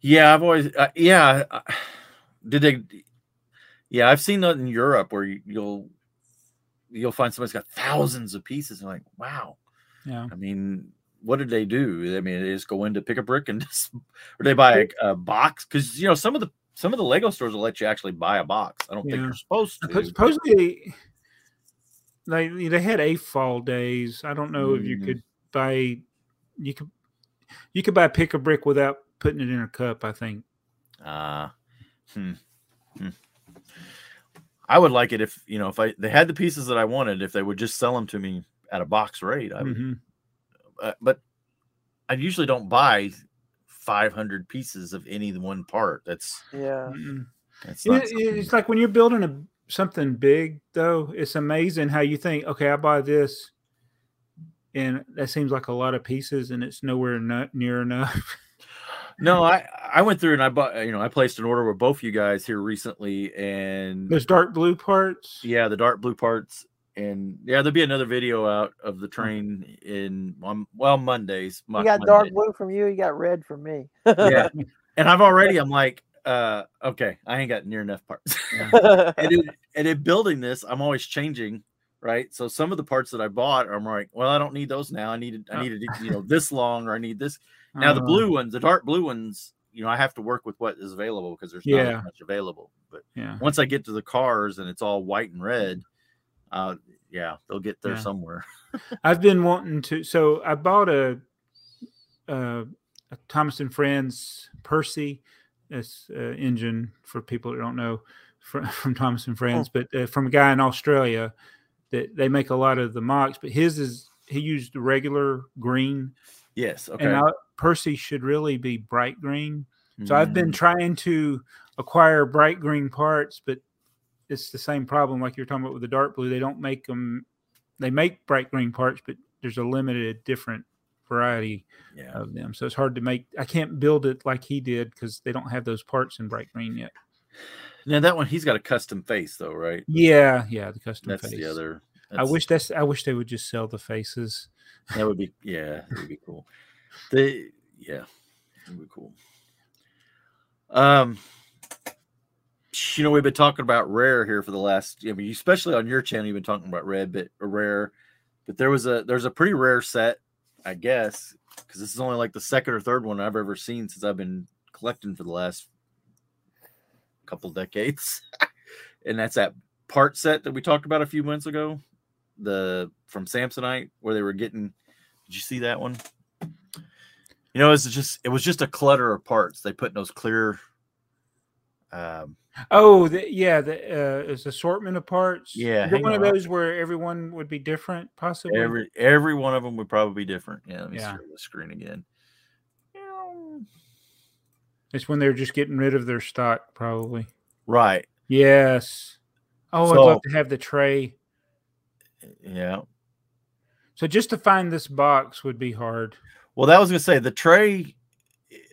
Yeah, I've always uh, yeah. uh, Did they? Yeah, I've seen that in Europe where you, you'll you'll find somebody's got thousands of pieces. And like, wow. Yeah. I mean, what did they do? I mean, they just go in to pick a brick and [laughs] just, or they buy a, a box because you know some of the some of the Lego stores will let you actually buy a box. I don't think Yeah. you're supposed to. Supposedly, they they had a fall days. I don't know if you Mhm. could buy you could you could buy pick a brick without putting it in a cup. I think. Uh, hmm, hmm. I would like it if you know if I they had the pieces that I wanted if they would just sell them to me at a box rate. I would Mhm. Uh, but I usually don't buy 500 pieces of any one part. That's Yeah. That's It- not it- it's like when you're building a something big, though. It's amazing how you think, okay, I buy this, and that seems like a lot of pieces, and it's nowhere not near enough. no. I I went through and I bought you know I placed an order with both you guys here recently, and Those dark blue parts. yeah, the dark blue parts. And yeah, there'll be another video out of the train in on well Mondays. You Mon- got dark blue from you. You got red from me. yeah, [laughs] and I've already I'm like, uh, okay, I ain't got near enough parts. [laughs] and in, and in building this, I'm always changing, right? So some of the parts that I bought, I'm like, well, I don't need those now. I needed, I Oh. needed, you know, this long, or I need this. Now the Uh, blue ones, the dark blue ones, you know, I have to work with what is available because there's not Yeah. as much available. But Yeah. once I get to the cars and it's all white and red, uh, yeah, they'll get there Yeah. somewhere. [laughs] I've been wanting to. So I bought a, a, a Thomas and Friends Percy, this uh, engine for people that don't know from, [laughs] from Thomas and Friends, but uh, from a guy in Australia that they make a lot of the MOCs, but his is he used the regular green, Yes. Okay. and I, Percy should really be bright green. So I've been Mm, trying to acquire bright green parts, but it's the same problem like you're talking about with the dark blue. They don't make them. They make bright green parts, but there's a limited different variety yeah. of them. So it's hard to make. I can't build it like he did because they don't have those parts in bright green yet. Now that one, he's got a custom face though, right? Yeah, yeah, the custom That's face. the other. I wish that's. I wish they would just sell the faces. That would be yeah, that would be cool. The yeah, that would be cool. Um, you know, we've been talking about rare here for the last. I mean, especially on your channel, you've been talking about red, but rare. But there was a there's a pretty rare set, I guess, because this is only like the second or third one I've ever seen since I've been collecting for the last couple decades, [laughs] and that's that part set that we talked about a few months ago, the from Samsonite where they were getting. Did you see that one? You know, it's just it was just a clutter of parts. They put in those clear. Um, Oh, the, yeah, the uh, it's assortment of parts. Yeah, Is it hang one of those where everyone would be different, possibly. every every one of them would probably be different. Yeah, let me Yeah. share the screen again. It's when they're just getting rid of their stock, probably. Right. Yes. Oh, I'd love to have the tray. Yeah. So just to find this box would be hard. Well, that was gonna say the tray,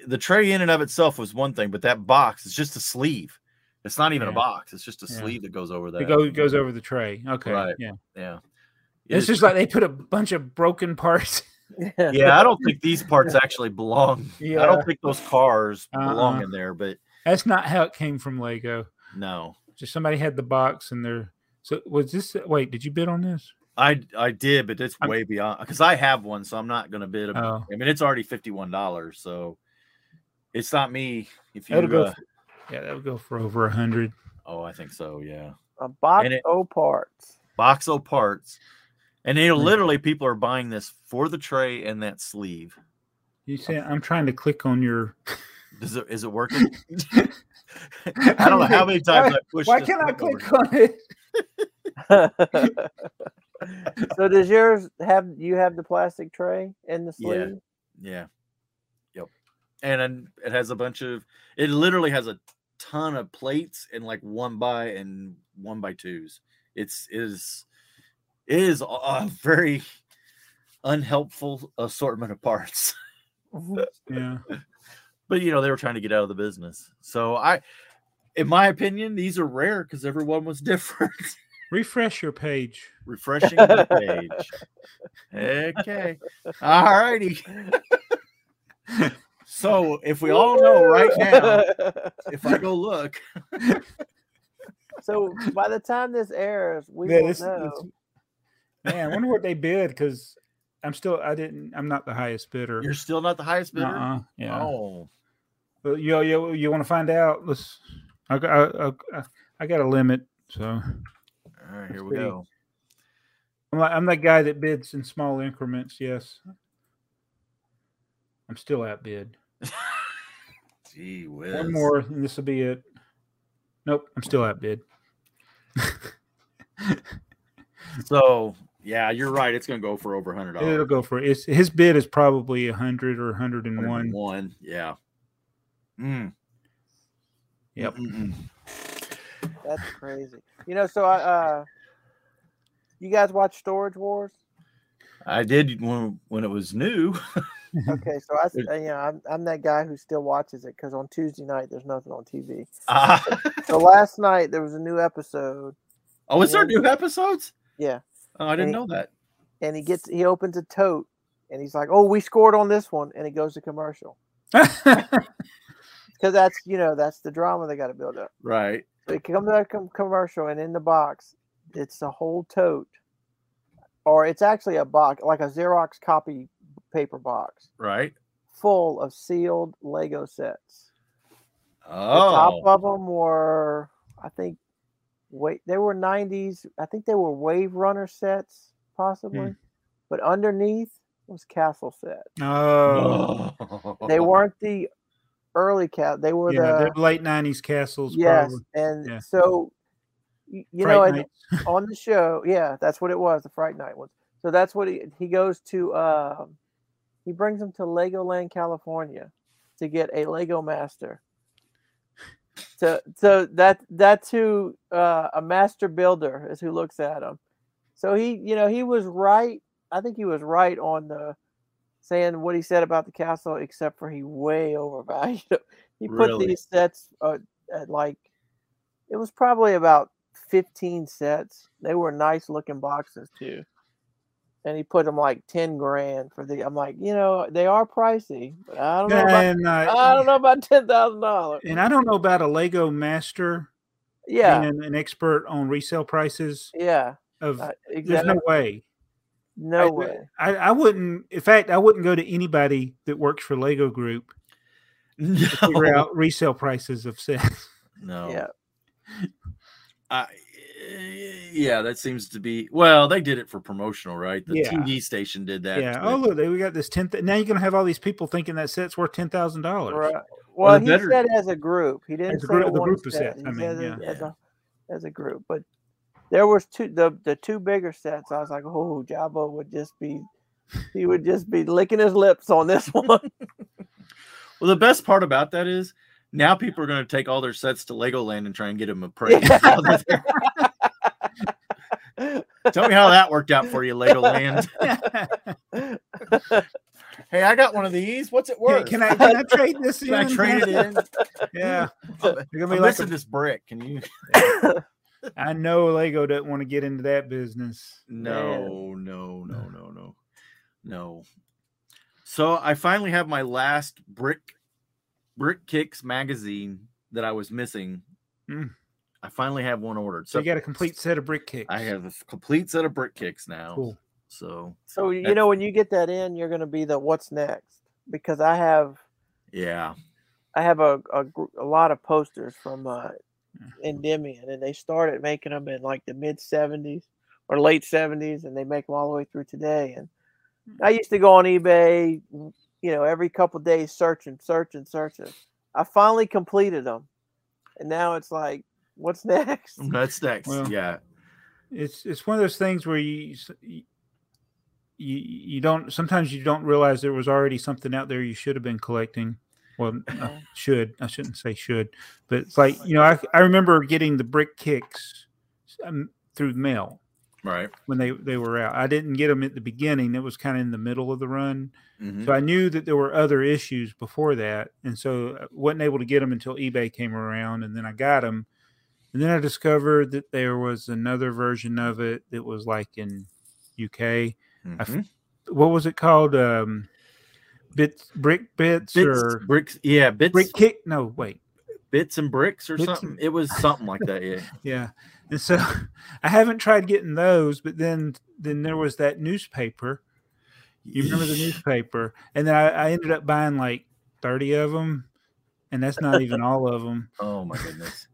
the tray in and of itself was one thing, but that box is just a sleeve. It's not even a box. It's just a Yeah. sleeve that goes over that. It go, goes over the tray. Okay. Right. Yeah. Yeah. It's just like they put a bunch of broken parts. yeah, I don't think these parts actually belong. Yeah. I don't think those cars belong Uh-uh. in there, but That's not how it came from Lego. no. Just somebody had the box and they're so was this wait, did you bid on this? I I did, but it's I'm- way beyond because I have one, so I'm not gonna bid. a- Oh. I mean, it's already fifty one dollars, so it's not me. If you, That'll go uh, for, yeah, that would go for over a hundred. oh, I think so. Yeah, A box it- o parts. Boxo parts, and you know, Hmm. literally, people are buying this for the tray and that sleeve. You say I'm trying to click on your [laughs] Does it is it working? [laughs] I don't know how many times why, I pushed. why can't I button over click on it? [laughs] so does yours have you have the plastic tray in the Yeah. sleeve? Yeah. Yep. And it has a bunch of it literally has a ton of plates and like one by and one by twos. It's it is it is a- a very unhelpful assortment of parts. [laughs] Yeah. But you know, they were trying to get out of the business. So I in my opinion, these are rare because everyone was [laughs] different. Refresh your page. Refreshing the page. [laughs] Okay. All righty. So if we all know right now, [laughs] if I go look, [laughs] so by the time this airs, we Yeah, will this- know. this- man, I wonder what they bid because I'm still I didn't I'm not the highest bidder. you're still not the highest bidder. Uh-uh, yeah. Oh, But you you you want to find out? Let's. I got I, I, I got a limit, so all right, here we pretty- go. I'm like, I'm that guy that bids in small increments. Yes. I'm still outbid. Gee whiz. One more, and this will be it. Nope, I'm still outbid. [laughs] So yeah, you're right. It's gonna go for over a hundred It'll go for it's his bid is probably a hundred or hundred and one. One. Yeah. Mm. Yep. Mm-mm-mm. That's crazy. You know, so I uh you guys watch Storage Wars? I did when when it was new. [laughs] [laughs] Okay, so I, uh, you know, I'm I'm that guy who still watches it because on Tuesday night there's nothing on TV. Ah. [laughs] So last night there was a new episode. oh, is there new episodes? Yeah, Oh, I didn't Hey. know that. and he gets he opens a tote and he's like, "Oh, we scored on this one," and he goes to commercial [laughs] because that's you know that's the drama they got to build up. Right. So he comes to that com- commercial, and in the box, it's a whole tote, or it's actually a box, like a Xerox copy paper box, Right. full of sealed Lego sets. The top Oh. of them were, I think, wait, they were '90s. I think they were Wave Runner sets, possibly, but underneath was castle set. oh, They weren't the early cat. They were yeah, the late '90s castles. yes, probably. and Yeah. so you Fright know, and on the show, yeah, that's what it was, the Fright Knight one. So that's what he he goes to. Uh, he brings him to Legoland, California, to get a Lego Master. So so that that's who uh, a master builder is who looks at him. So he you know he was right. I think he was right on the saying what he said about the castle, except for he way overvalued. it. He put Really? these sets uh, at like it was probably about 15 sets. They were nice looking boxes too. And he put them like 10 grand for the I'm like, you know, they are pricey, but I don't know about and, uh, I don't know about ten thousand dollars. and I don't know about a Lego master Yeah, being an expert on resale prices yeah, of uh, there's no way No I- way. I, I wouldn't. In fact, I wouldn't go to anybody that works for Lego Group No, [laughs] to figure out resale prices of [laughs] sets. no. Yeah. I, yeah, that seems to be well. They did it for promotional, right? The Yeah. TV station did that. yeah. Oh look, they, we got this ten. Th- now you're gonna have all these people thinking that set's worth ten thousand dollars. Right. Well, he better- said as a group. He didn't As a say group- the one group of set. sets, I mean, yeah. it as a as a group. But there was two the the two bigger sets. I was like, oh, Jabba would just be he would just be licking his lips on this [laughs] one. Well, the best part about that is now people are going to take all their sets to Legoland and try and get them appraised. Yeah. [laughs] while they're there. Tell me how that worked out for you, Legoland. [laughs] Hey, I got one of these. What's it can, worth? can I can I trade [laughs] this Can I in? trade it in? [laughs] Yeah. I'm You're gonna be like missing a- this brick. Can you? I know Lego doesn't want to get into that business. No, no, no, no, no, no. So I finally have my last brick brick kicks magazine that I was missing. Mm. I finally have one ordered. So So you got a complete set of brick kicks. I have a complete set of brick kicks now. Cool. So so you know when you get that in, you're going to be the what's next because I have yeah, I have a a, a lot of posters from uh, Endymion, and they started making them in like the mid '70s or late '70s, and they make them all the way through today. And I used to go on eBay, you know, every couple days searching, searching, searching. I finally completed them, and now it's like, what's next? [laughs] that's next. Well, yeah, it's it's one of those things where you you you you don't sometimes you don't realize there was already something out there you should have been collecting. Well, uh, Yeah. should I shouldn't say should, but it's like you know I I remember getting the brick kicks um, through mail right. when they they were out. I didn't get them at the beginning; it was kind of in the middle of the run. Mhm. So I knew that there were other issues before that, and so I wasn't able to get them until eBay came around, and then I got them, and then I discovered that there was another version of it that was like in UK. F- Mhm. What was it called? Um, bits, brick bits, Bits, or bricks. Yeah, bits, brick kick? No, wait, bits and bricks or Bits something. and- It was something like that. Yeah. [laughs] yeah. And so [laughs] I haven't tried getting those, but then then there was that newspaper. You remember the newspaper? And then I, I ended up buying like 30 of them, and that's not even all of them. Oh my goodness.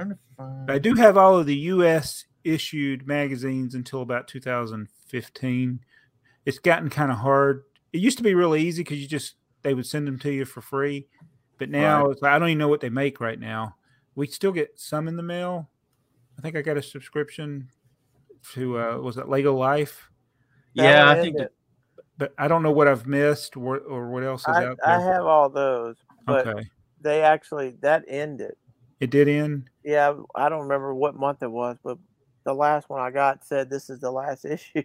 Trying to find. I do have all of the US issued magazines until about 2015. It's gotten kind of hard. It used to be really easy because you just they would send them to you for free, but now Right. it's like, I don't even know what they make right now. We still get some in the mail. I think I got a subscription to uh, was it Lego Life, That Yeah, I think ended. but I don't know what I've missed or, or what else is I, out there. I have all those, but okay, they actually that ended. it did end. Yeah, I don't remember what month it was, but the last one I got said this is the last [laughs] issue.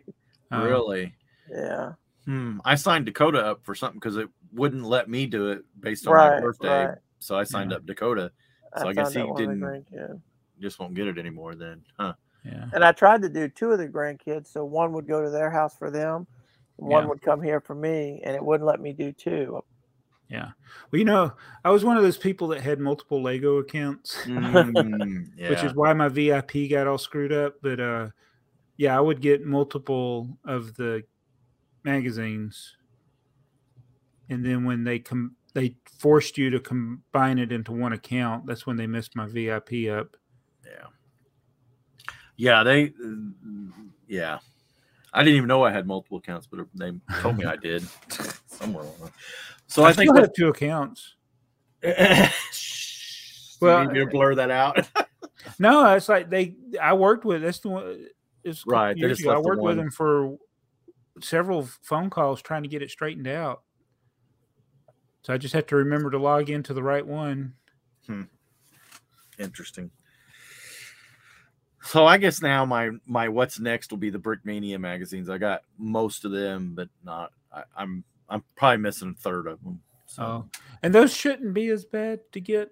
Uh, really. yeah. Hmm. I signed Dakota up for something because it wouldn't let me do it based on Right, my birthday. right. So I signed Yeah. up Dakota. So I guess he one of the didn't- grandkids. Just won't get it anymore then. Huh. Yeah. And I tried to do two of the grandkids, so one would go to their house for them, one Yeah. would come here for me, and it wouldn't let me do two. Yeah. Well, you know, I was one of those people that had multiple Lego accounts, Mm, yeah. [laughs] which is why my VIP got all screwed up. But uh, yeah, I would get multiple of the magazines, and then when they come, they forced you to combine it into one account. That's when they messed my VIP up. yeah. Yeah, they yeah. I didn't even know I had multiple accounts, but they told me I did [laughs] somewhere. along. So I, think still have two accounts. [laughs] well, you need to blur that out. [laughs] No, it's like they. I worked with. That's the one. It's Right, they Years ago. I worked with them for several phone calls trying to get it straightened out. So I just have to remember to log into the right one. Hmm. Interesting. So I guess now my my what's next will be the Brickmania magazines. I got most of them, but not. I, I'm I'm probably missing a third of them. So Oh, and those shouldn't be as bad to get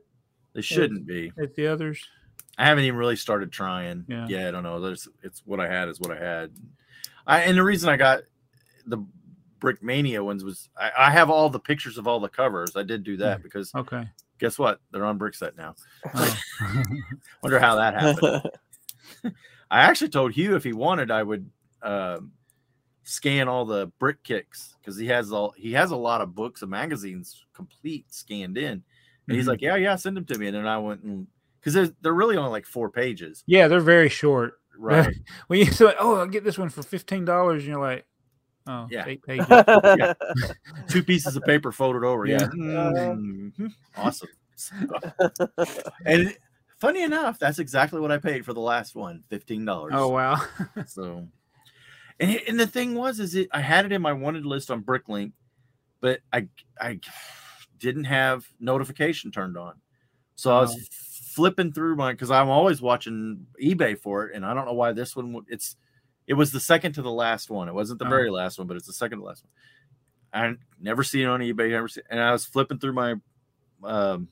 they shouldn't be. as the others. I haven't even really started trying. Yeah. Yeah, I don't know. There's it's what I had is what I had. I and the reason I got the Brickmania ones was I, I have all the pictures of all the covers. I did do that because Okay. guess what? They're on Brickset now. Oh. [laughs] Wonder how that happened. [laughs] I actually told Huw if he wanted, I would um, scan all the brick kicks because he has all he has a lot of books and magazines complete scanned in. And he's Mhm. like, Yeah, yeah, send them to me. And then I went and because they're, they're really only like four pages. Yeah, they're very short. Right. [laughs] When you say, "Oh, I'll get this one for fifteen dollars," and you're like, "Oh, Yeah. eight [laughs] pages." Two pieces of paper folded over. Yeah. Yeah. Mhm. Awesome. [laughs] and funny enough, that's exactly what I paid for the last one, $15. oh wow. So, and it, and the thing was, is it I had it in my wanted list on Bricklink, but I I didn't have notification turned on, so I was flipping through my because I'm always watching eBay for it, and I don't know why this one it's it was the second to the last one. It wasn't the Oh. very last one, but it's the second to last one. I never seen it on eBay, never seen, and I was flipping through my um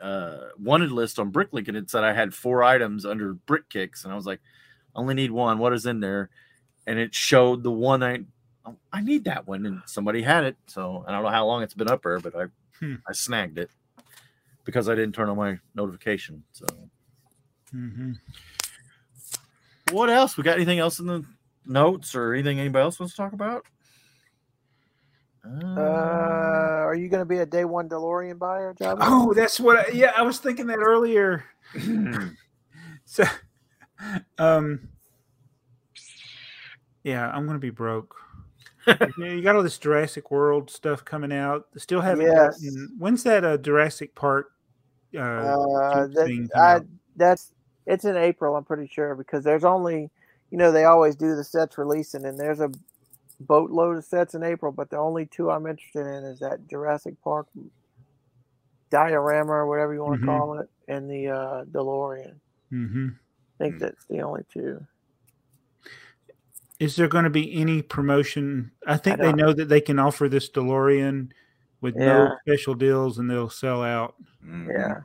uh wanted list on Bricklink, and it said I had four items under brick kicks, and I was like only need one. What is in there? And it showed the one I oh, I need that one, and somebody had it. So I don't know how long it's been up there, but I Hmm. I snagged it because I didn't turn on my notification. So hmm what else? We got anything else in the notes or anything anybody else wants to talk about? Uh, are you going to be a day one DeLorean buyer, Jabba? Oh, that's what. I, yeah, I was thinking that earlier. [clears throat] So, um, yeah, I'm gonna be broke. you, got all this Jurassic World stuff coming out. Still [laughs] haven't Yes. gotten. When's that? Uh, Jurassic Park. Uh, Uh, that, thing I, that's it's in April. I'm pretty sure because there's only, you know, they always do the sets releasing, and there's a boatload of sets in April. But the only two I'm interested in is that Jurassic Park diorama or whatever you want to Mhm. call it, and the uh, DeLorean. Mhm. I think Mm. that's the only two. Is there going to be any promotion? I think they know that they can offer this DeLorean with no special deals, and they'll sell out. Mhm. Yeah,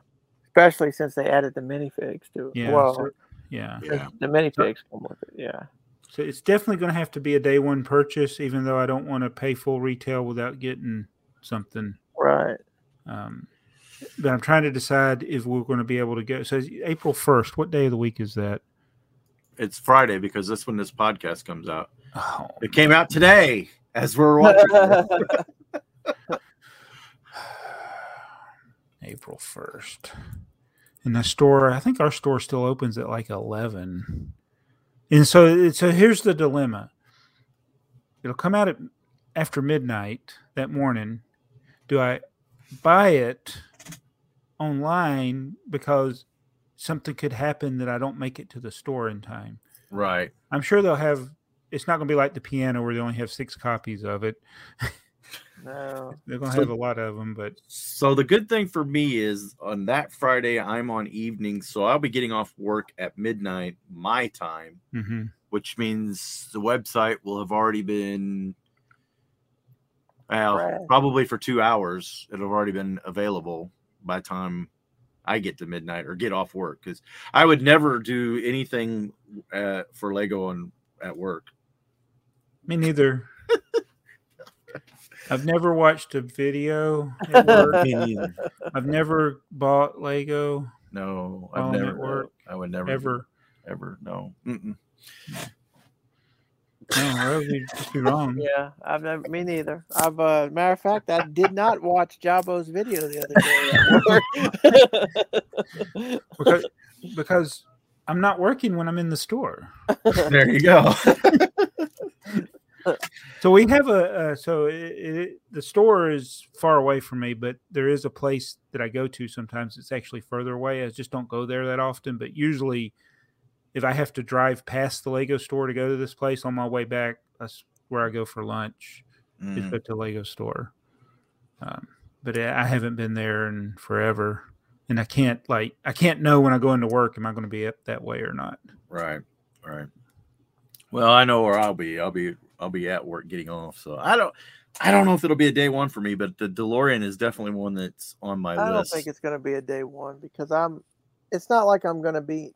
especially since they added the minifigs to it. Yeah, well, so- Yeah. Yeah. the minifigs come with it. Yeah. So it's definitely going to have to be a day one purchase, even though I don't want to pay full retail without getting something. Right. Um, but I'm trying to decide if we're going to be able to go. So April 1st, what day of the week is that? It's Friday because that's when this podcast comes out. Oh, It came out today as we're [laughs] watching. [sighs] April 1st. And the store, I think our store still opens at like 11. And so, so here's the dilemma it'll come out at, after midnight that morning. Do I buy it online because something could happen that I don't make it to the store in time? right. I'm sure they'll have. It's not going to be like the piano where they only have six copies of it. no. [laughs] They're going to So- have a lot of them, but So the good thing for me is on that Friday I'm on evening, so I'll be getting off work at midnight my time, mhm. which means the website will have already been well, Right. probably for two hours. It'll have already been available by the time I get to midnight or get off work because I would never do anything uh, for Lego on at work. me neither. [laughs] I've never watched a video. At [laughs] work. Me neither. I've never bought Lego No, I've never. work, I would never ever. ever. No. Mm-mm. No, that would be, just be wrong. [laughs] Yeah, I've never. Me neither. I've. Uh, matter of fact, I did not watch Jabo's video the other day. [laughs] Because, because I'm not working when I'm in the store. [laughs] There you go. So we have a uh, so it, it, the store is far away from me, but there is a place that I go to sometimes. It's actually further away. I just don't go there that often. But usually, if I have to drive past the Lego store to go to this place on my way back, that's where I go for lunch. Is Mm. go to Lego store. Um, but I I haven't been there in forever, and I can't like I can't know when I go into work. Am I going to be up that way or not? Right, right. Well, I know where I'll be. I'll be I'll be at work getting off. So I don't I don't know if it'll be a day one for me, but the DeLorean is definitely one that's on my list. I don't think it's going to be a day one because I'm. It's not like I'm going to be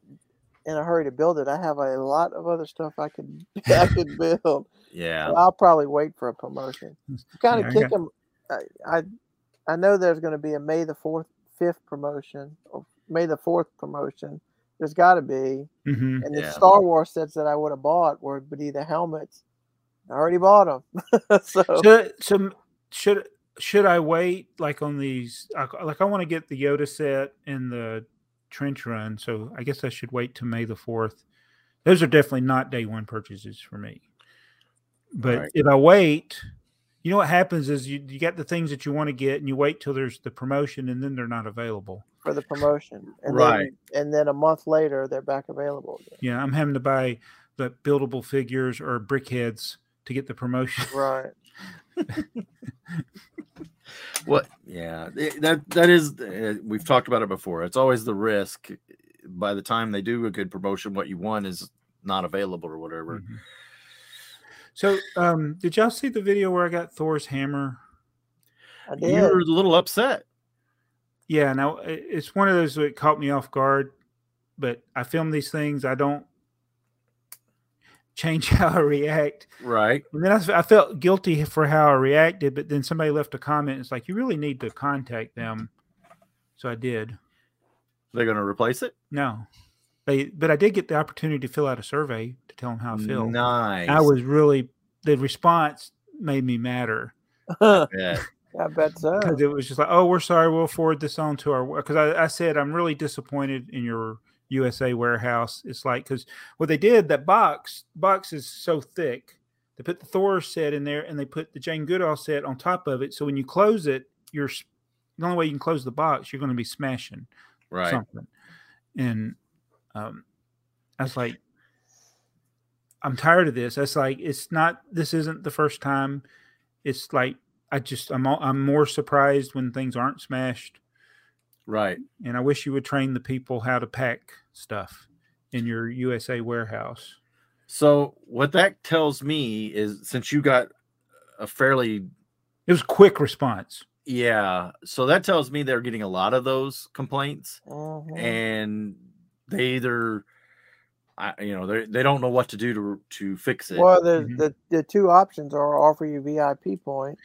in a hurry to build it. I have a lot of other stuff I could [laughs] [laughs] I could build. yeah. So I'll probably wait for a promotion. Kind of got- kick them. I, I I know there's going to be a May the fourth, fifth promotion or May the fourth promotion There's got to be. hmm And the Yeah. Star Wars sets that I would have bought were would be the helmets. I already bought them. [laughs] so So, so should should I wait like on these? Like I want to get the Yoda set and the trench run, so I guess I should wait to May the fourth. Those are definitely not day one purchases for me. But Right. if I wait, you know what happens is you you get the things that you want to get, and you wait till there's the promotion, and then they're not available. for the promotion, and Right. then and then a month later they're back available again. Yeah, I'm having to buy the buildable figures or BrickHeadz to get the promotion. Right. What? Yeah, that that is. uh, We've talked about it before. It's always the risk. By the time they do a good promotion, what you want is not available or whatever. Mhm. So, um, did y'all see the video where I got Thor's hammer? I did. You were a little upset. Yeah, now it's one of those that caught me off guard, but I film these things. I don't change [laughs] how I react. Right. And then I felt guilty for how I reacted, but then somebody left a comment. It's like, you really need to contact them. So I did. They're going to replace it. No, they, but I did get the opportunity to fill out a survey to tell them how I feel. Nice. I was really, the response made me madder. [laughs] Yeah. I bet so. because it was just like, oh, we're sorry, we'll forward this on to our. Because I, I said I'm really disappointed in your USA warehouse. It's like because what they did that box box is so thick. They put the Thor set in there and they put the Jane Goodall set on top of it. So when you close it, you're the only way you can close the box. You're going to be smashing Right. something. And um, I was like, I'm tired of this. That's like it's not. This isn't the first time. It's like I just I'm all, I'm more surprised when things aren't smashed. Right. And I wish you would train the people how to pack stuff in your USA warehouse. So what that tells me is since you got a fairly It was quick response. yeah, so that tells me they're getting a lot of those complaints Mhm. and they either I you know they they don't know what to do to to fix it. Well, the, Mhm. the the two options are offer you VIP points,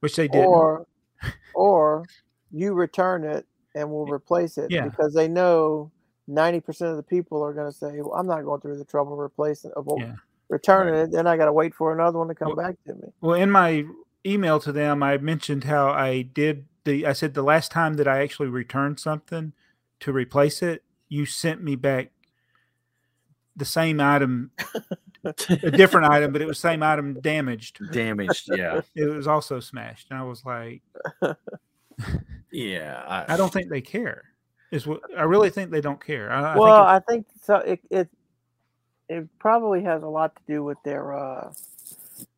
Which they did. or [laughs] or you return it and we'll replace it Yeah. because they know ninety percent of the people are going to say, "Well, I'm not going through the trouble of replacing of Yeah. returning Right. it." Then I got to wait for another one to come Well- back to me. Well, in my email to them, I mentioned how I did the. I said the last time that I actually returned something to replace it, you sent me back the same item, a [laughs] different item, but it was same item damaged. damaged. Yeah. It was also smashed, and I was like, Yeah. I don't think they care. Is what I really think they don't care. I, I well, think I think so. It, it it probably has a lot to do with their uh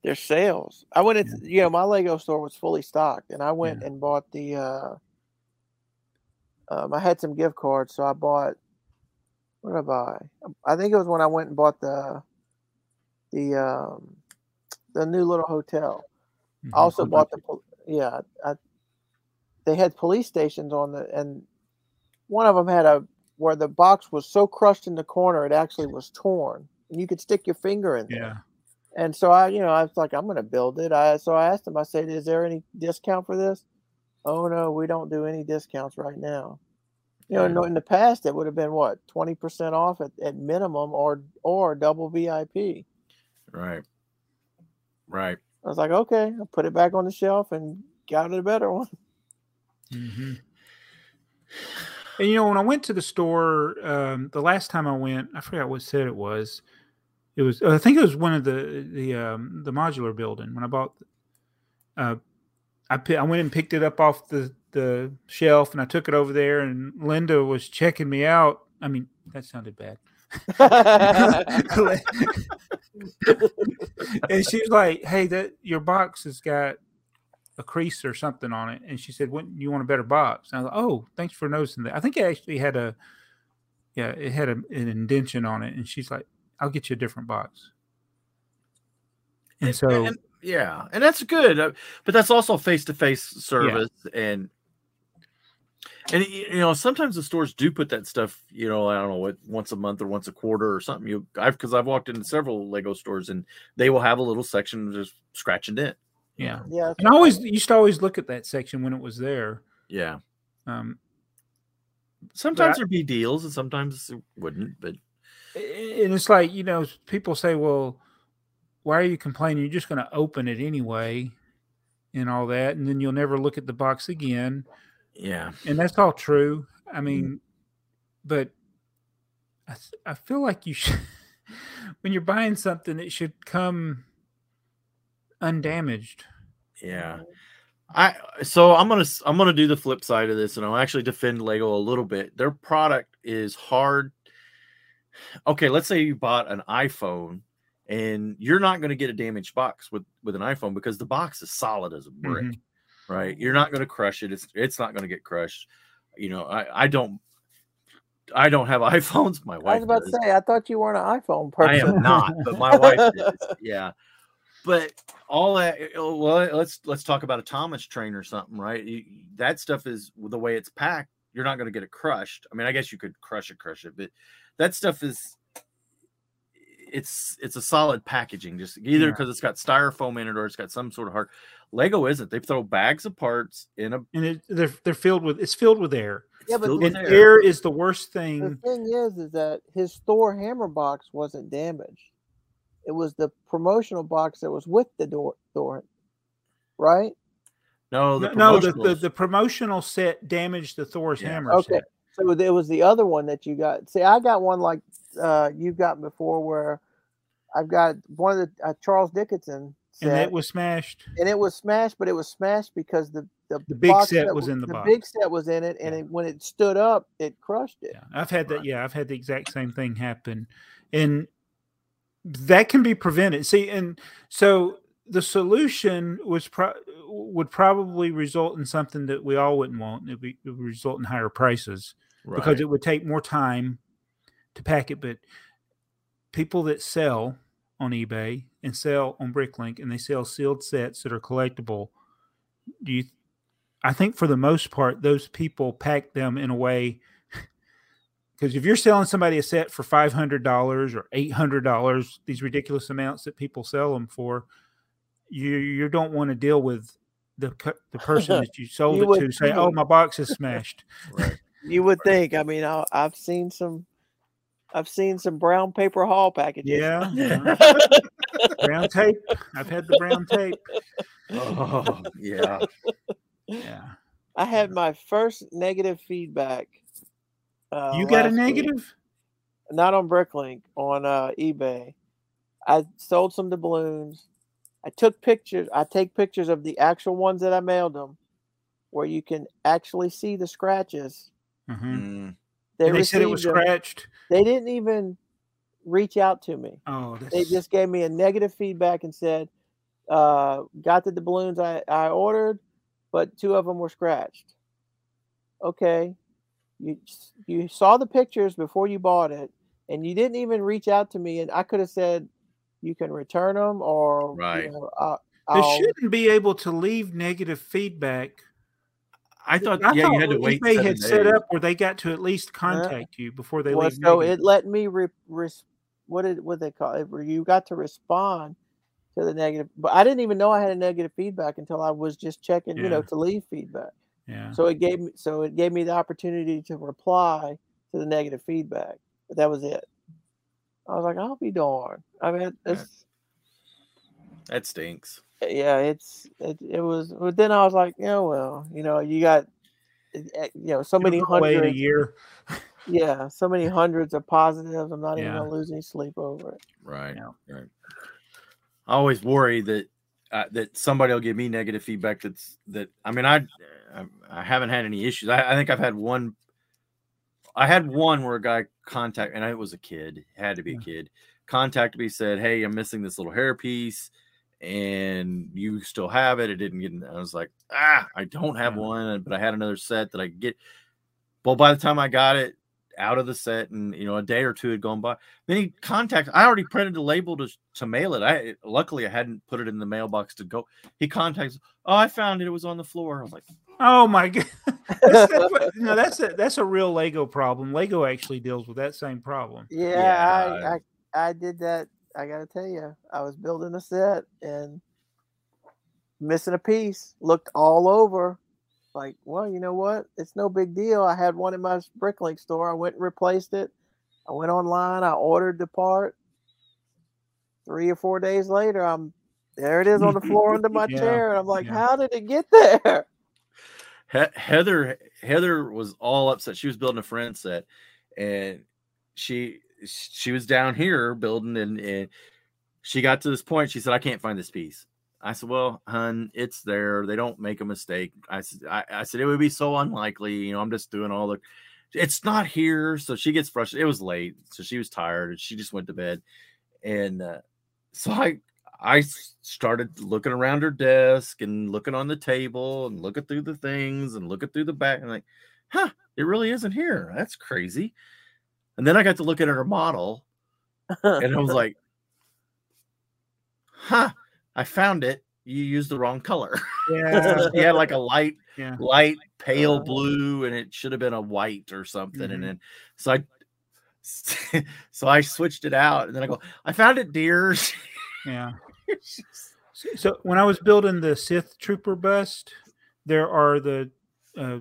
their sales. I went, into, you know, my Lego store was fully stocked, and I went and bought the. uh um, I had some gift cards, so I bought. What did I buy? I think it was when I went and bought the the um the new little hotel. it, I also bought the yeah. I, they had police stations on the and one of them had a where the box was so crushed in the corner it actually was torn and you could stick your finger in there. Yeah. And so I, you know, I was like, I'm going to build it. I so I asked him. I said, "Is there any discount for this?" Oh no, we don't do any discounts right now. You know, in the past it would have been what twenty percent off at, at minimum, or or double VIP. Right. Right. I was like, okay, I put it back on the shelf and got it a better one. Hmm And you know, when I went to the store um, the last time I went, I forgot what set it was. It was, I think it was one of the the um, the modular building when I bought. Uh, I I went and picked it up off the the shelf and I took it over there, and Linda was checking me out. I mean, that sounded bad. [laughs] [laughs] and she was like, "Hey, that your box has got a crease or something on it." And she said, "When you want a better box?" And I was like, "Oh, thanks for noticing that." I think it actually had a, yeah, it had a, an indention on it. And she's like, "I'll get you a different box." And so, and- yeah, and that's good, uh, but that's also face to face service, and and you know sometimes the stores do put that stuff. You know, I don't know what once a month or once a quarter or something. You, I've because I've walked into several Lego stores and they will have a little section just scratch and dent. Yeah, yeah, and I always used to always look at that section when it was there. Yeah, Um, Sometimes there'd be deals, and sometimes it wouldn't. But and it's like you know people say well why are you complaining? You're just going to open it anyway and all that and then you'll never look at the box again. Yeah, and that's all true. I mean but I, th- I feel like you should [laughs] when you're buying something it should come undamaged yeah. I so I'm gonna I'm gonna do the flip side of this, and I'll actually defend Lego a little bit. Their product is hard. Okay, let's say you bought an iPhone, and you're not going to get a damaged box with with an iPhone because the box is solid as a brick, Mhm. right? You're not going to crush it. It's it's not going to get crushed. You know, I I don't I don't have [laughs] iPhones. My wife. I wife was about does. to say, I thought you weren't an iPhone I person. am not, but my [laughs] wife is. Yeah. But all that eh, eh, well, eh, let's let's talk about a Thomas train or something, right? You- That stuff is the way it's packed. You're not going to get it crushed. I mean, I guess you could crush it, crush it, but that stuff is it's it's a solid packaging, just either Yeah. because it's got styrofoam in it or it's got some sort of hard. Lego isn't. They throw bags of parts in a and it, they're they're filled with it's filled with air Yeah, but filled the- with and air. air is the worst thing. The thing thing is, is that his Thor hammer box wasn't damaged. It was the promotional box that was with the door, door right? No, the no, the, the the promotional set damaged the Thor's Yeah. hammer Okay. set. So it was the other one that you got. See, I got one like uh, you've got before, where I've got one of the uh, Charles Dickens set, and it was smashed. and it was smashed, but it was smashed because the the, The big box set was in the box. the box. big set was in it, and Yeah. it, when it stood up, it crushed it. Yeah, I've had that. Yeah, I've had the exact same thing happen, and that can be prevented. See, and so the solution was pro- would probably result in something that we all wouldn't want. It would, be, it would result in higher prices because it would take more time to pack it. But people that sell on eBay and sell on Bricklink and they sell sealed sets that are collectible, do you? I think for the most part, those people pack them in a way because if you're selling somebody a set for five hundred dollars or eight hundred dollars, these ridiculous amounts that people sell them for, you you don't want to deal with the the person [laughs] that you sold You it would to say, "Oh, my box is smashed." right. You would think. I mean, I, I've seen some, I've seen some brown paper haul packages. Yeah, yeah. [laughs] brown tape. I've had the brown tape. Oh, yeah. [laughs] Yeah, I had my first negative feedback. Uh, you got a last week. negative. Not on Bricklink, on uh, eBay. I sold some doubloons. I took pictures. I take pictures of the actual ones that I mailed them, where you can actually see the scratches. Mhm. Mm. They, they said it was them. scratched. They didn't even reach out to me. Oh, that's, They just gave me a negative feedback and said, uh, "Got the doubloons I, I ordered, but two of them were scratched." Okay, you you saw the pictures before you bought it, and you didn't even reach out to me, and I could have said, "You can return them," or Right. You know, uh, they I'll- shouldn't be able to leave negative feedback. I thought, I yeah, thought you had to wait. eBay seven had set up where they got to at least contact you before they well, leave. so negative. it let me re, res, what did what they call it? You got to respond to the negative, but I didn't even know I had a negative feedback until I was just checking, you know, to leave feedback. Yeah. So it gave me so it gave me the opportunity to reply to the negative feedback, but that was it. I was like, I'll be darned. I mean, Yeah. it's That stinks. Eh, yeah, it's it, it was. But then I was like, yeah, well, you know, you got it- it- you know so many go away in a year. [laughs] yeah, so many hundreds of positives. I'm not even Yeah. gonna lose any sleep over it. Right. Yeah. Right. I always worry that uh, that somebody will give me negative feedback. That's that. I mean, I I, I haven't had any issues. I, I think I've had one. I had one where a guy contact, and it was a kid. Had to be a kid. Contacted me, said, "Hey, I'm missing this little hair piece, and you still have it. It didn't get." in-" I was like, "Ah, I don't have one, but I had another set that I could get." Well, by the time I got it out of the set, and you know, a day or two had gone by, then he contacted. I already printed the label to to mail it. I luckily I hadn't put it in the mailbox to go. He contacts. Oh, I found it. It was on the floor. I was like, Oh my god! [laughs] that's, that's, [laughs] what- no, that's a that's a real Lego problem. Lego actually deals with that same problem. Yeah, Yeah. I, I I did that. I gotta tell you, I was building a set and missing a piece. Looked all over like, well, you know what? It's no big deal. I had one in my Bricklink store. I went and replaced it. I went online. I ordered the part. Three or four days later, I'm there. It is on the floor under [laughs] my Yeah, chair, and I'm like, yeah. how did it get [laughs] there? He- Heather Heather was all upset. She was building a friend set, and she she was down here building, and, and she got to this point. She said, "I can't find this piece." I said, "Well, hun, it's there. They don't make a mistake." I said, I, "I said it would be so unlikely. You know, I'm just doing all the. It's not here." So she gets frustrated. It was late, so she was tired, and she just went to bed. And uh, so I started looking around her desk and looking on the table and looking through the things and looking through the back and like, huh, it really isn't here. That's crazy. And then I got to look at her model [laughs] and I was like, huh, I found it. You used the wrong color. Yeah. [laughs] she had like a light, Yeah. light pale Oh. blue, and it should have been a white or something. Mhm. And then so I [laughs] so I switched it out, and then I go, I found it, deers. [laughs] Yeah. So, so when I was building the Sith Trooper bust, there are the uh,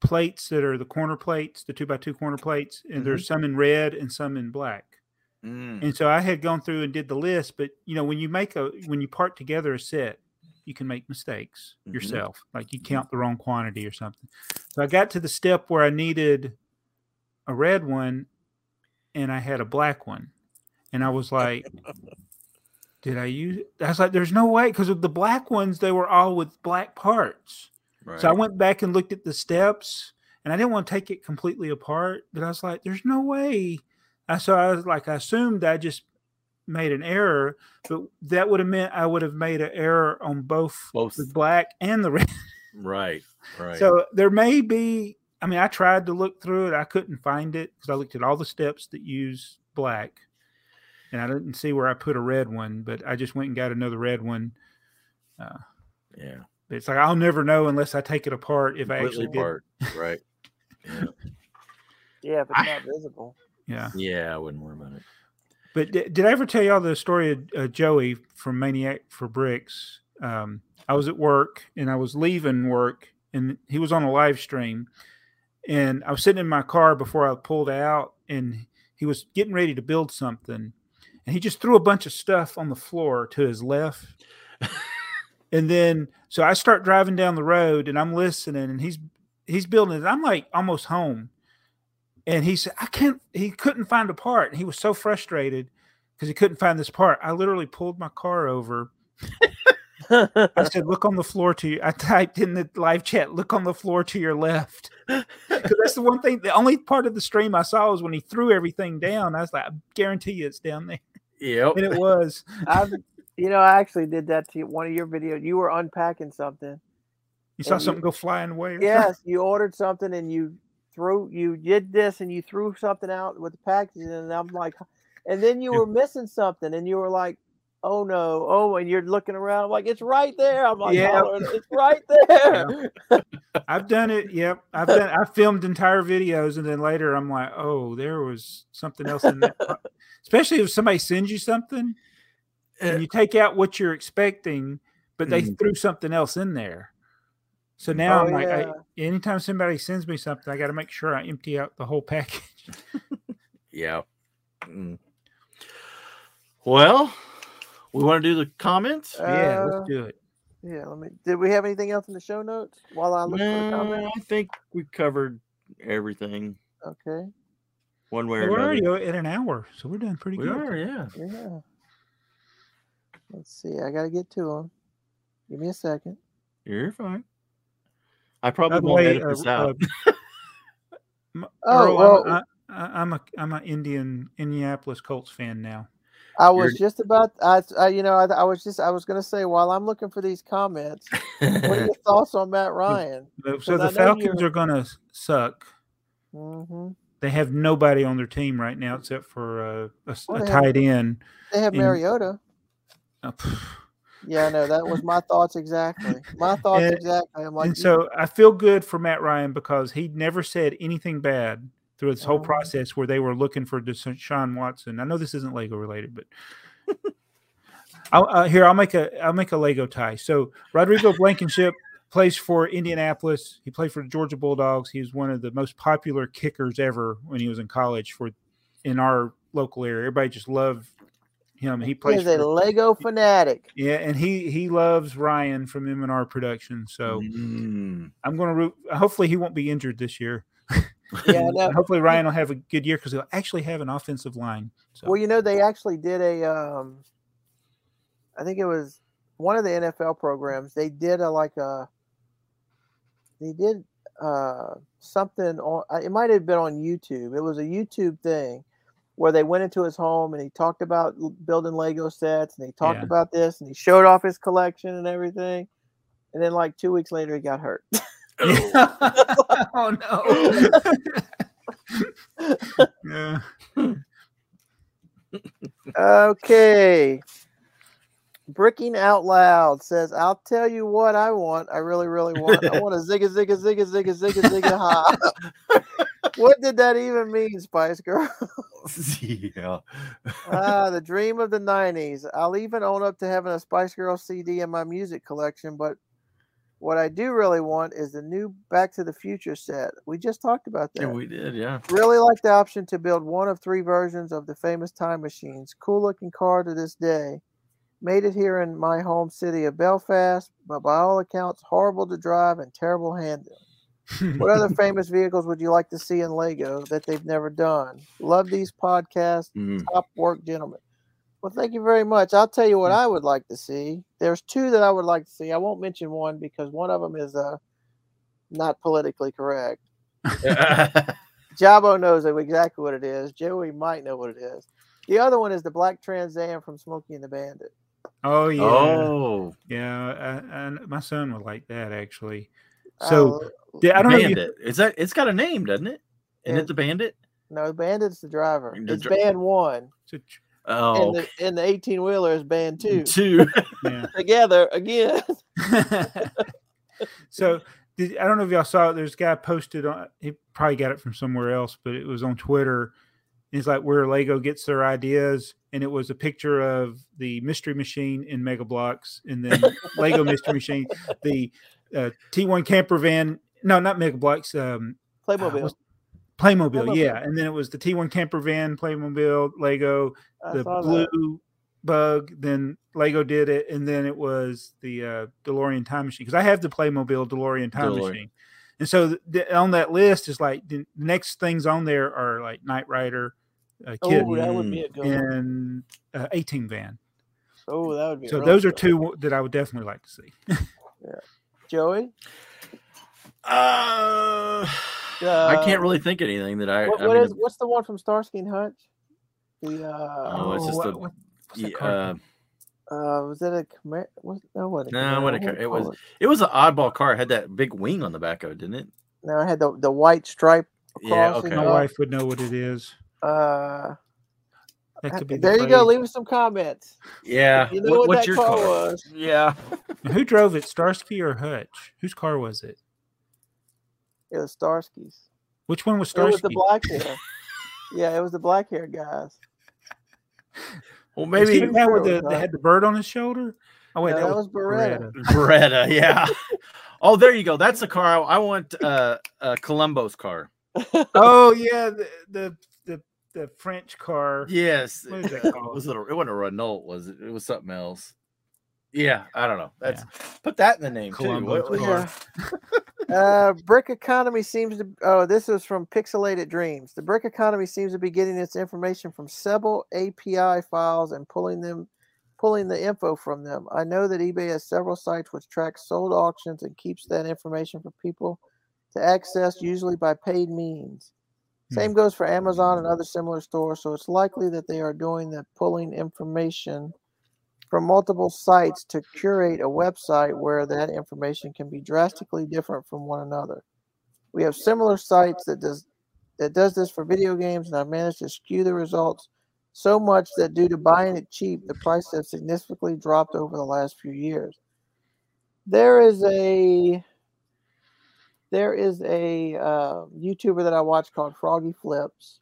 plates that are the corner plates, the two by two corner plates, and there's some in red and some in black. Mm, And so I had gone through and did the list, but you know when you make a when you part together a set, you can make mistakes Mhm. yourself, like you count the wrong quantity or something. So I got to the step where I needed a red one, and I had a black one, and I was like, [laughs] "Did I use?" It? I was like, "There's no way," because of the black ones, they were all with black parts. right. So I went back and looked at the steps, and I didn't want to take it completely apart, but I was like, "There's no way." I so I was like, I assumed I just made an error, but that would have meant I would have made an error on both Both. the black and the red. right, [laughs] right. So there may be. I mean, I tried to look through it, I couldn't find it because I looked at all the steps that use black, and I didn't see where I put a red one. But I just went and got another red one. Uh, yeah, it's like I'll never know unless I take it apart if I completely actually did. apart. Right. [laughs] Yeah. Yeah, if it's I- not visible. Yeah. yeah, I wouldn't worry about it. But di- did I ever tell y'all the story of uh, Joey from Maniac for Bricks? Um, I was at work and I was leaving work, and he was on a live stream, and I was sitting in my car before I pulled out, and he was getting ready to build something, and he just threw a bunch of stuff on the floor to his left. [laughs] and then so I start driving down the road and I'm listening and he's he's building it. I'm like almost home. And he said, I can't he couldn't find a part. And he was so frustrated because he couldn't find this part. I literally pulled my car over. I said, look on the floor to you. I typed in the live chat, look on the floor to your left. [laughs] Because that's the one thing, the only part of the stream I saw was when he threw everything down. I was like, I guarantee you it's down there. Yep. And it was. [laughs] I've, you know, I actually did that to one of your videos. You were unpacking something. You saw And you- something go flying away. Yes, you ordered something and you threw, you did this and you threw something out with the packaging, and I'm like, and then you were missing something, and you were like, oh no, oh, and you're looking around, I'm like, it's right there. I'm like, Yeah. it's right there. I've done it. Yep. I've done I filmed entire videos and then later I'm like, oh, there was something else in that. [laughs] Especially if somebody sends you something and you take out what you're expecting, but they Mhm. threw something else in there. So now Oh, I'm like, I, anytime somebody sends me something, I got to make sure I empty out the whole package. [laughs] Yeah. Mm. Well, we want to do the comments. yeah, Uh, let's do it. Yeah, let me. Did we have anything else in the show notes while I look for the No, comment? I think we covered everything Okay, one way Well, or we're another. already at an hour, so we're doing pretty We good. are, yeah. yeah. Let's see. I gotta get to them. Give me a second. You're fine. I probably won't way, edit uh, this out. uh, [laughs] Oh, Earl, well- I'm, I, I'm a I'm an Indian Indianapolis Colts fan now. I was You're- just about. I, I you know, I, I was just. I was gonna say while I'm looking for these comments, what are your [laughs] thoughts on Matt Ryan? So- So 'Cause the Falcons you're- are going to suck. hmm They have nobody on their team right now except for uh, a, s- Well, a they have- tight end. They have And- Mariota. Uh, pff. Yeah, I know that was my thoughts exactly. My [laughs] thoughts And- exactly. I'm like, and so I feel good for Matt Ryan because he never said anything bad through this whole Mhm. process where they were looking for Deshaun Watson. I know this isn't Lego related, but [laughs] I'll, uh, here I'll make a I'll make a Lego tie. So Rodrigo Blankenship plays for Indianapolis. He played for the Georgia Bulldogs. He was one of the most popular kickers ever when he was in college for in our local area. Everybody just loved him. He He plays is a for, Lego fanatic. yeah, and he he loves Ryan from M&R Production. So Mm. I'm going to root. Hopefully, he won't be injured this year. Yeah, [laughs] no, Hopefully, Ryan will have a good year because he'll actually have an offensive line. So Well, you know, they actually did a. Um, I think it was one of the NFL programs. They did a like a. They did uh, something on. uh, It might have been on YouTube. It was a YouTube thing where they went into his home and he talked about building Lego sets and he talked Yeah. about this and he showed off his collection and everything. And then, like two weeks later, he got hurt. [laughs] oh no. [laughs] [laughs] yeah. Okay. Bricking out loud says, "I'll tell you what I want. I really, really want. I want a [laughs] zigga zigga zigga zigga zigga zigga ha." [laughs] what did that even mean, Spice Girl? yeah. ah, the [laughs] dream of the '90s. I'll even own up to having a Spice Girl CD in my music collection, but what I do really want is the new Back to the Future set. We just talked about that. yeah, we did. Yeah. Really like the option to build one of three versions of the famous time machines. Cool looking car to this day. Made it here in my home city of Belfast, but by all accounts, horrible to drive and terrible handling. What other [laughs] famous vehicles would you like to see in Lego that they've never done? Love these podcasts. Mm. Top work, gentlemen. Well, thank you very much. I'll tell you what I would like to see. There's two that I would like to see. I won't mention one because one of them is uh, not politically correct. [laughs] Jabo knows exactly what it is. Joey might know what it is. The other one is the black Trans Am from Smokey and the Bandit. Oh yeah. oh, Yeah, uh, and my son would like that actually. So Uh, yeah, I don't know. If you, Bandit. Is that? It's got a name, doesn't it? Isn't Yeah. it the Bandit? no, Bandit's the driver. The It's dri- band one, it's Oh, and the and the eighteen wheeler is band two. [laughs] two. yeah. [laughs] Together again. [laughs] so did, I don't know if y'all saw it. There's a guy posted on. He probably got it from somewhere else, but it was on Twitter. It's like where Lego gets their ideas, and it was a picture of the Mystery Machine in Mega Bloks, and then Lego Mystery [laughs] Machine, the uh, T1 camper van. No, not Mega Bloks. Um, Playmobil. what's- Playmobil, Playmobil. yeah, and then it was the T1 camper van, Playmobil, Lego, I the blue that. bug then lego did it and then it was the uh delorean time machine because i have the playmobil delorean time DeLorean. machine and so th- th- on that list is like the next things on there are like knight rider uh, KITT Oh, that would be a good and uh, A-Team van Oh, that would be. so those are good. two that i would definitely like to see yeah, Joey. Uh, I Uh, can't really think of anything that I. What, I mean, is, what's the one from Starsky and Hutch? The uh, Oh, it's just what- a- what- what's that yeah, car uh, was it a Camaro? What, no, what? No, what a car- it was- it was an oddball car. It had that big wing on the back of it, didn't it? No, it had the the white stripe. Yeah. Okay. my wife would know what it is Uh, that could be the there you go. Leave us some comments. Yeah. You know what, what's that your car car? was? Yeah. [laughs] Now, who drove it starsky or hutch whose car was it It was Starsky's. which one was It was starsky the black hair. [laughs] yeah, it was the black hair guys. Well, Was he maybe the with the, was that had the bird on his shoulder oh wait No, that, that was was Baretta. [laughs] Baretta. Yeah. oh, there you go. That's the car. I, I want. Uh, uh, Columbo's car. [laughs] oh yeah, the the the, the French car. Yes. What is that [laughs] called? was it? A, it wasn't a Renault, was it? It was something else. Yeah, I don't know. That's put that in the name Columbo too. What- car. Yeah. Uh, brick economy seems to. Oh, this is from Pixelated Dreams. The brick economy seems to be getting its information from several API files and pulling them, pulling the info from them. I know that eBay has several sites which track sold auctions and keeps that information for people to access, usually by paid means. Same goes for Amazon and other similar stores. So it's likely that they are doing the pulling information from multiple sites to curate a website where that information can be drastically different from one another. We have similar sites that does that does this for video games, and I've managed to skew the results so much that due to buying it cheap, the price has significantly dropped over the last few years. There is a there is a uh, YouTuber that I watch called Froggy Flips.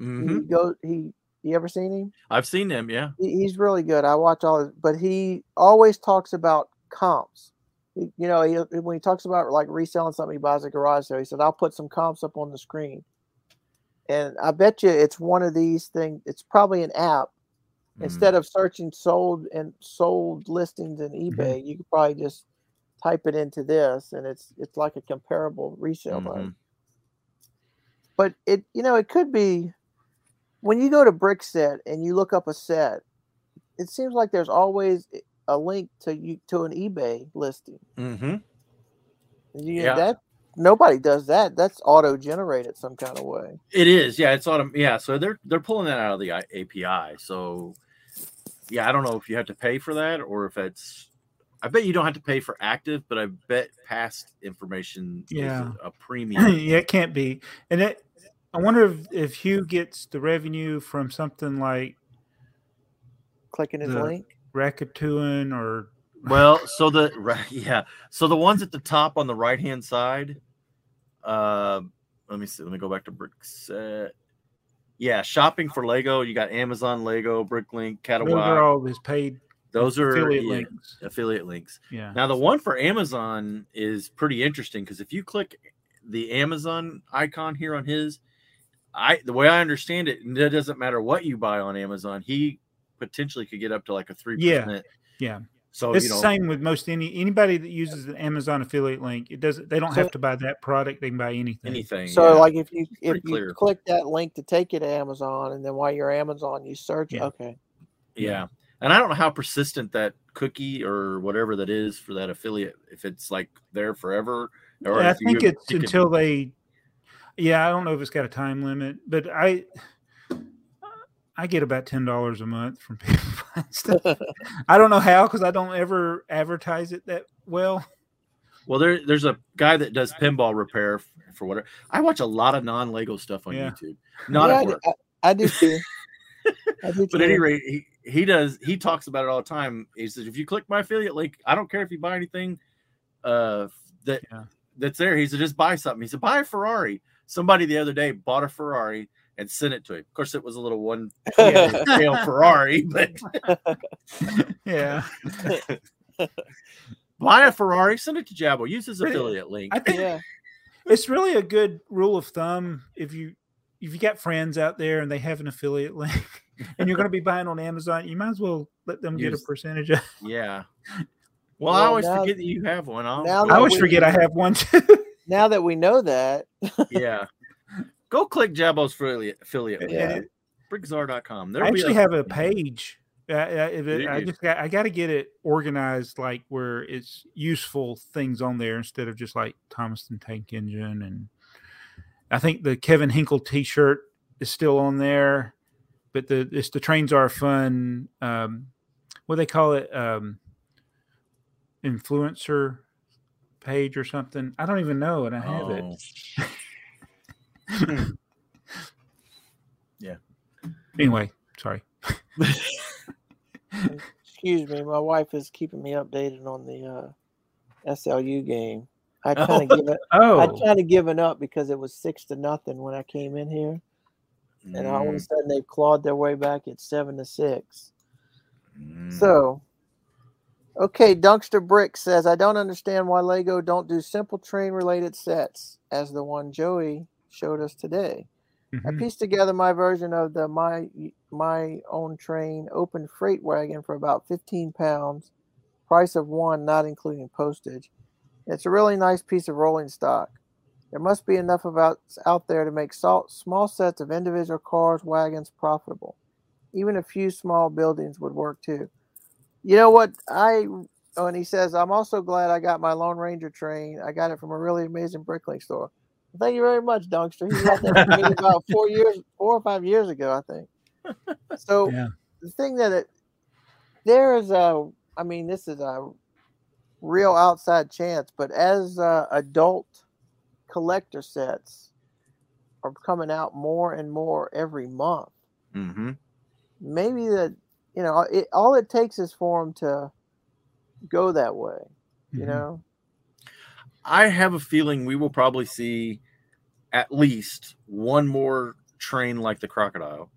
Mhm. He goes he you ever seen him? I've seen him. Yeah. He- he's really good. I watch all his, but he always talks about comps. he- you know, he, when he talks about like reselling something, he buys a garage sale. He said, "I'll put some comps up on the screen," and I bet you it's one of these things. It's probably an app. Mm. Instead of searching sold and sold listings in Mm-hmm. eBay, you could probably just type it into this, and it's it's like a comparable resale. Mhm. But it, you know, it could be when you go to Brickset and you look up a set. It seems like there's always a link to you to an eBay listing. Mhm. You, Yeah. That nobody does that. That's auto generated some kind of way. It is, yeah. It's autom- yeah. So they're they're pulling that out of the API. So yeah, I don't know if you have to pay for that or if it's. I bet you don't have to pay for active, but I bet past information Yeah. is a premium. [clears throat] yeah, it can't be. And it, I wonder if, if Huw gets the revenue from something like Clicking his The- link. Rakuten or well, so the [laughs] right, yeah, so the ones at the top on the right hand side. Uh, let me see. Let me go back to Brickset. Yeah, shopping for Lego. You got Amazon, Lego, Bricklink, those are all his paid Those are affiliate yeah, links. affiliate links. Yeah. Now the one for Amazon is pretty interesting because if you click the Amazon icon here on his, I the way I understand it, it doesn't matter what you buy on Amazon, he potentially could get up to like a three Yeah, percent. yeah. So it's you know, the same with most any anybody that uses an Amazon affiliate link. It doesn't. They don't So- have to buy that product. They can buy anything. anything. So yeah. like if you if you clear. click that link to take you to Amazon, and then while you're Amazon, you search. Yeah. Okay. yeah. And I don't know how persistent that cookie or whatever that is for that affiliate, if it's like there forever. Or Yeah, I think you- it's you can- until they. Yeah, I don't know if it's got a time limit, but I. I get about ten dollars a month from [laughs] people buying stuff. [laughs] I don't know how because I don't ever advertise it that well. Well, there, there's a guy that does pinball repair for whatever. I watch a lot of non Lego stuff on Yeah. YouTube. Not Yeah, at I do- work. I, I do too. [laughs] I do But at any rate, he, he does he talks about it all the time. He says if you click my affiliate link, I don't care if you buy anything uh that Yeah. that's there. He said just buy something. He said buy a Ferrari. Somebody the other day bought a Ferrari and sent it to him. Of course, it was a little one [laughs] scale Ferrari, but [laughs] Yeah, [laughs] buy a Ferrari, send it to Jabbo. Use his Really? affiliate link. I think yeah. it's really a good rule of thumb if you if you got friends out there and they have an affiliate link and you're going to be buying on Amazon, you might as well let them get a percentage. Of, Yeah. Well, I always now- forget that you have one. I'll, now I that always forget I have one too. Now that we know that, yeah. Go click Jabbo's affiliate affiliate. Yeah. Brickzar.com. I actually a- have a page. Uh, uh, if it- I just got I got to get it organized, like where it's useful things on there instead of just like Thomas the Tank Engine and I think the Kevin Hinkle T-shirt is still on there, but the it's the trains are fun. Um, what do they call it, um, influencer page or something. I don't even know, and I have it. Oh. Yeah. Anyway, sorry. excuse me, my wife is keeping me updated on the uh, SLU game. I kind Oh. of given [laughs] Oh, I kind of given up because it was six to nothing when I came in here, and all of a Mm, sudden they've clawed their way back at seven to six. mm. So, okay, Dunkster Brick says, I don't understand why Lego don't do simple train related sets as the one Joey showed us today. I mhm. pieced together my version of the my my own train open freight wagon for about 15 pounds, price of one, not including postage. It's a really nice piece of rolling stock. There must be enough of out, out there to make salt, small sets of individual cars, wagons profitable. Even a few small buildings would work too. You know what? I oh, and he says I'm also glad I got my Lone Ranger train. I got it from a really amazing bricklink store. Thank you very much, Dunkster. He got that for me [laughs] about four years, four or five years ago, I think. So Yeah. the thing that it there is a, I mean, this is a real outside chance, but as uh, adult collector sets are coming out more and more every month, Mhm. maybe that you know, it, all it takes is for them to go that way. You Mhm. know, I have a feeling we will probably see at least one more train like the crocodile.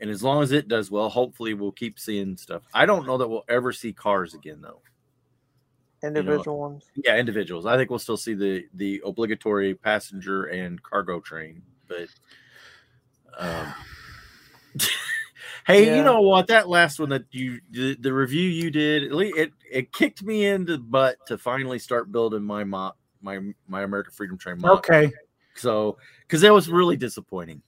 And as long as it does well, hopefully we'll keep seeing stuff. I don't know that we'll ever see cars again though. Individual ones. Yeah, individuals. I think we'll still see the the obligatory passenger and cargo train, but um [sighs] [laughs] Hey, Yeah. you know what? That last one that you the, the review you did, it it kicked me in the butt to finally start building my MOC my my American Freedom Train MOC. Okay. So because that was really disappointing.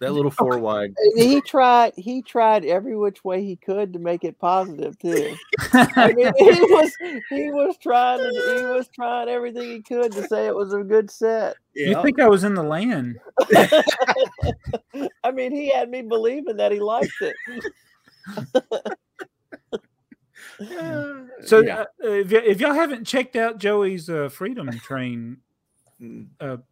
That little [laughs] four wide. he tried he tried every which way he could to make it positive too. I mean, [laughs] he was he was trying to, he was trying everything he could to say it was a good set. You think I was in the land? [laughs] I mean, he had me believing that he liked it. So Yeah. uh, if, y- if y'all haven't checked out Joey's uh, Freedom Train Mm,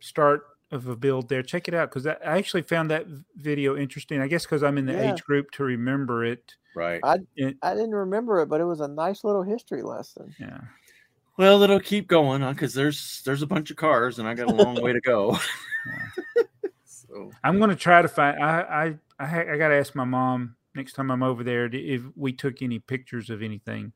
start of a build there, check it out because I I actually found that video interesting. I guess because I'm in the Yeah. age group to remember it. right. It- I didn't remember it, but it was a nice little history lesson. yeah. Well, it'll keep going on because there's there's a bunch of cars and I got a long way to go. [laughs] [laughs] so I'm going to try to find. I I I, I got to ask my mom next time I'm over there to- if we took any pictures of anything.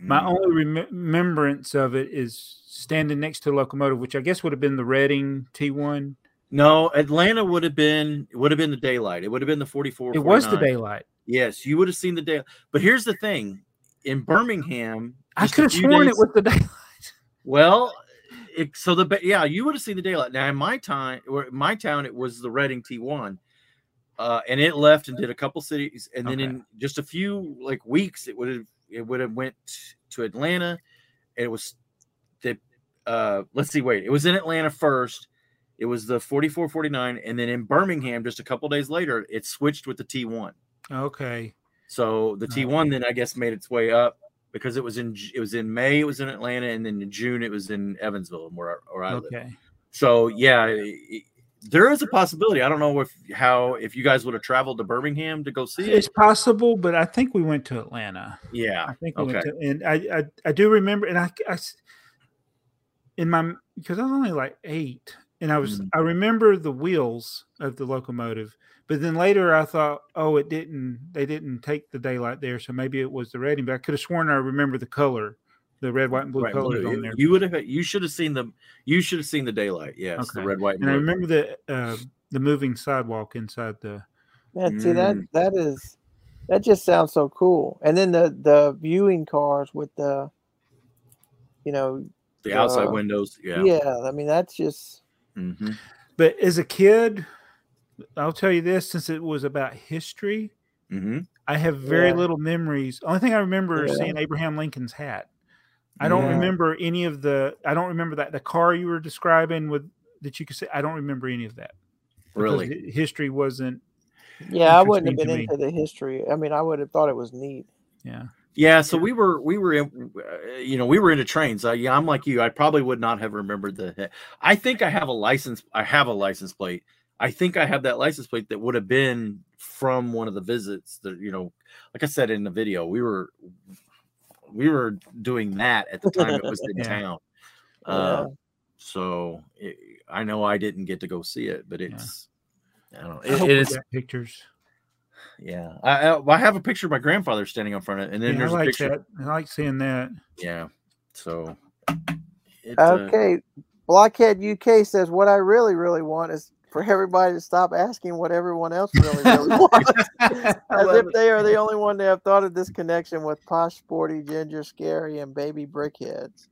My mm, only rem- remembrance of it is standing next to the locomotive, which I guess would have been the Reading T1. no, Atlanta would have been would have been the daylight. It would have been the 44. It was the daylight. Yes, you would have seen the day. But here's the thing: in Birmingham, I could have sworn days- it was the daylight. Well, it, so the yeah, you would have seen the daylight. Now in my time, or my town, it was the Reading T1, uh, and it left and did a couple cities, and then Okay. in just a few like weeks, it would have it would have went to Atlanta. It was the uh, let's see, wait, it was in Atlanta first. It was the 44 49, and then in Birmingham, just a couple days later, it switched with the T1. Okay. So the Oh. T1 then I guess made its way up because it was in it was in May it was in Atlanta and then in June it was in Evansville where I- where I live. Okay. So yeah, there is a possibility. I don't know if how if you guys would have traveled to Birmingham to go see It's it. possible, but I think we went to Atlanta. Yeah. I think we went Okay. to, and I, I I do remember, and I, I in my because I was only like eight, and I was Mhm. I remember the wheels of the locomotive, but then later I thought, oh, it didn't. They didn't take the daylight there, so maybe it was the Reading. But I could have sworn I remember the color, the red, white, and blue Right, colors blue. on there. You would have you should have seen the you should have seen the daylight. Yes, the red, white, and and I remember the uh, the moving sidewalk inside the. Man, see that Mm. that is that just sounds so cool. And then the the viewing cars with the, you know, the outside uh, windows. Yeah. yeah. I mean, that's just hmm But as a kid, I'll tell you this: since it was about history, hmm I have very Yeah. little memories. Only thing I remember is seeing Abraham Lincoln's hat. I don't Yeah. remember any of the. I don't remember that the car you were describing with that you could say. I don't remember any of that. Really. history wasn't. yeah. I wouldn't have been into the history. I mean, I would have thought it was neat. Yeah, Yeah, so we were we were in, uh, you know we were into trains. Uh, yeah, I'm like you. I probably would not have remembered the. I think I have a license. I have a license plate. I think I have that license plate that would have been from one of the visits. That you know, like I said in the video, we were we were doing that at the time it was in [laughs] Yeah. town. Yeah. Uh, so it, I know I didn't get to go see it, but it's I don't know. It, hope it we pictures. yeah. I, I I have a picture of my grandfather standing in front of it, and then Yeah, I there's a like picture. that. I like seeing that. Yeah. So. It, uh, Okay, Blockhead UK says what I really, really want is for everybody to stop asking what everyone else really, [laughs] really wants, as if it. they are the only one to have thought of this connection with posh, sporty, ginger, scary, and baby BrickHeadz.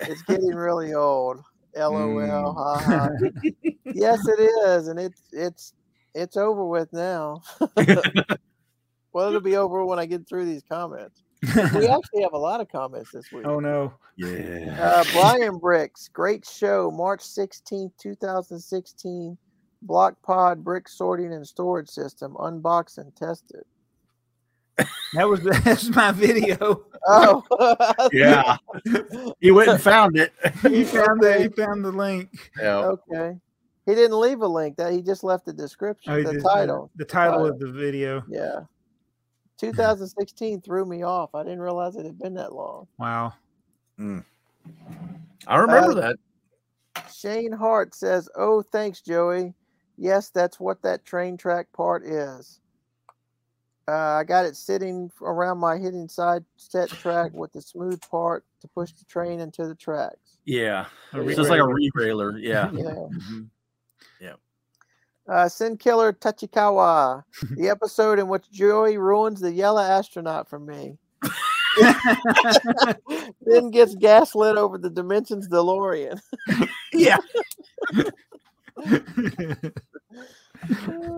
It's getting [laughs] really old. LOL. Mm. Ha ha. [laughs] yes, it is, and it's it's it's over with now. well, it'll be over when I get through these comments. We actually have a lot of comments this week. oh no! yeah. Uh, Brian Bricks, great show, March 16th, 2016. Block Pod Brick Sorting and Storage System, unboxed and tested. That was [laughs] that's my video. Oh, yeah. He went and found it. [laughs] he found the he found the link. Yeah. okay. He didn't leave a link. That he just left the description, Oh, the did- title. The title title. of the video. Yeah. [laughs] 2016 threw me off. I didn't realize it had been that long. Wow. I remember Uh, that. Shane Hart says, "Oh, thanks, Joey. Yes, that's what that train track part is." Uh, I got it sitting around my hidden side set track with the smooth part to push the train into the tracks. Yeah. A It's just like a re- re-railer. Yeah. Yeah. [laughs] Mhm. Uh, Sin Killer Tachikawa, [laughs] the episode in which Joey ruins the yellow astronaut for me. [laughs] then gets gaslit over the Dimensions DeLorean. Yeah.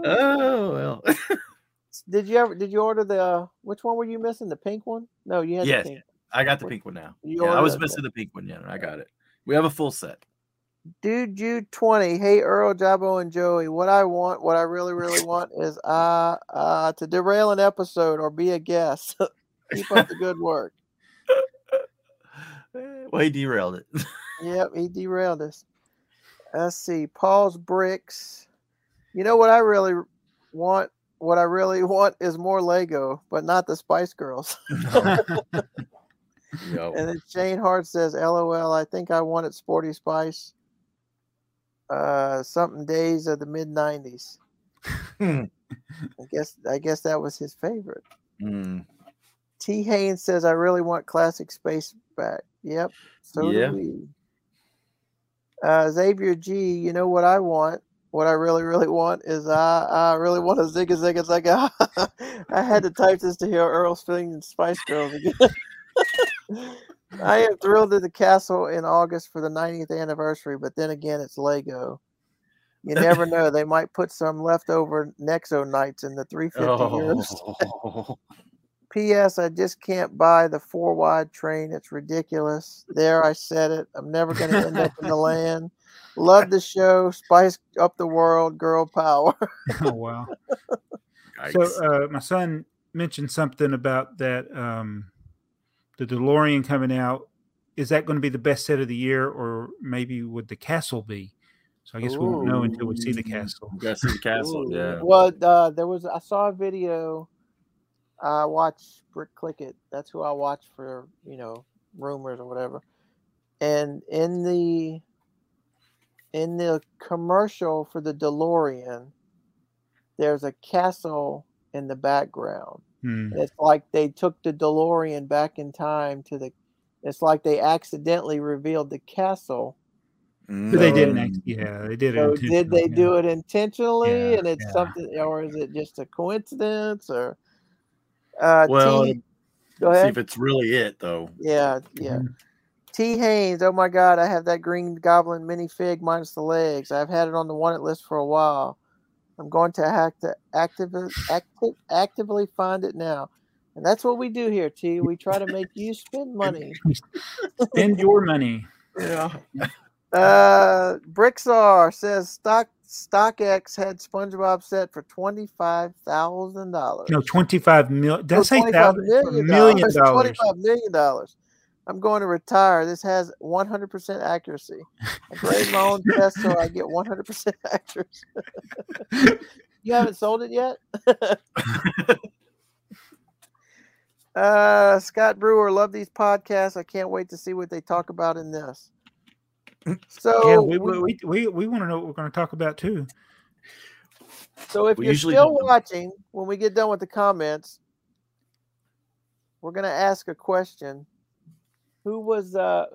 Oh well. [laughs] Did you ever? Did you order the? Uh, which one were you missing? The pink one? No, you had Yes. the pink. I got the pink one now. You Yeah, I was missing the pink one. Yeah, I got it. We have a full set. Dude, Jude twenty. Hey, Earl, Jabbo, and Joey. What I want, what I really, really want, is uh, uh, to derail an episode or be a guest. [laughs] Keep up the good work. [laughs] Well, he derailed it. Yep, he derailed us. Let's see. Paul's bricks. You know what I really want? What I really [laughs] want is more Lego, but not the Spice Girls. [laughs] And then Shane Hart says, "LOL. I think I wanted Sporty Spice. Uh, something days of the mid '90s. Hmm. I guess. I guess that was his favorite." Mm. T. Haynes says, "I really want classic space back." Yep. So Yeah. do we. Uh, Xavier G. You know what I want? What I really, really want is I, I really want a zigga zigga zigga. [laughs] I had to [laughs] type this to hear Earl singing Spice Girls again. [laughs] I am thrilled at the castle in August for the 90th anniversary, but then again, it's Lego. You never know; they might put some leftover Nexo Knights in the 350 years. P.S. I just can't buy the four wide train. It's ridiculous. There, I said it. I'm never going to end up in the [laughs] land. Love the show. Spice up the world. Girl power. [laughs] oh wow. Yikes. So uh, my son mentioned something about that um, the DeLorean coming out. Is that going to be the best set of the year, or maybe would the castle be? So I guess we won't know until we see the castle. You gotta see the castle. [laughs] Yeah. Well, uh, there was. I saw a video. I watch Brick Click It. That's who I watch for. You know, rumors or whatever. And in the in the commercial for the DeLorean, there's a castle in the background. Hmm. It's like they took the DeLorean back in time to the. It's like they accidentally revealed the castle. But they didn't. Yeah, they did it. So did they intentionally, do it intentionally, Yeah, and it's yeah. something, or is it just a coincidence? Or uh, Well, T, go See if it's really it though. Yeah, yeah. Mhm. T Haynes. Oh my God, I have that Green Goblin minifig minus the legs. I've had it on the wanted list for a while. I'm going to have to actively acti- actively find it now. And that's what we do here, T. We try to make you spend money. [laughs] Spend your money. Yeah. [laughs] Uh, Brixar says stock StockX had SpongeBob set for twenty five thousand dollars. No, twenty-five million. Did I say $25 thousand? million Million dollars. dollars. Twenty-five million dollars. I'm going to retire. This has 100% accuracy. I grade my own test so I get 100% [laughs] accuracy. you haven't sold it yet? [laughs] uh, Scott Brewer, love these podcasts. I can't wait to see what they talk about in this. So, Yeah, we we- we, we, we want to know what we're going to talk about too. So if We you're still don't. watching, when we get done with the comments, we're gonna ask a question. Who was uh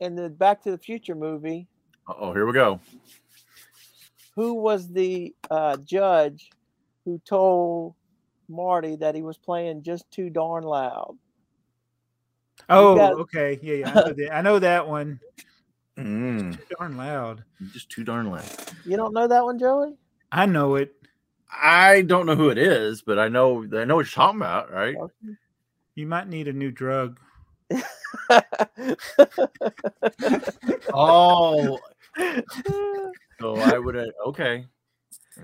in the Back to the Future movie? Oh, here we go. Who was the uh, judge who told Marty that he was playing just too darn loud? Oh, got- okay. Yeah, yeah. I [laughs] know that, I know that one. Mm, Darn loud. just too darn loud. You don't know that one, Joey? I know it. I don't know who it is, but I know I know what you're talking about, right? You might need a new drug. [laughs] Oh, [laughs] so I would have. Okay,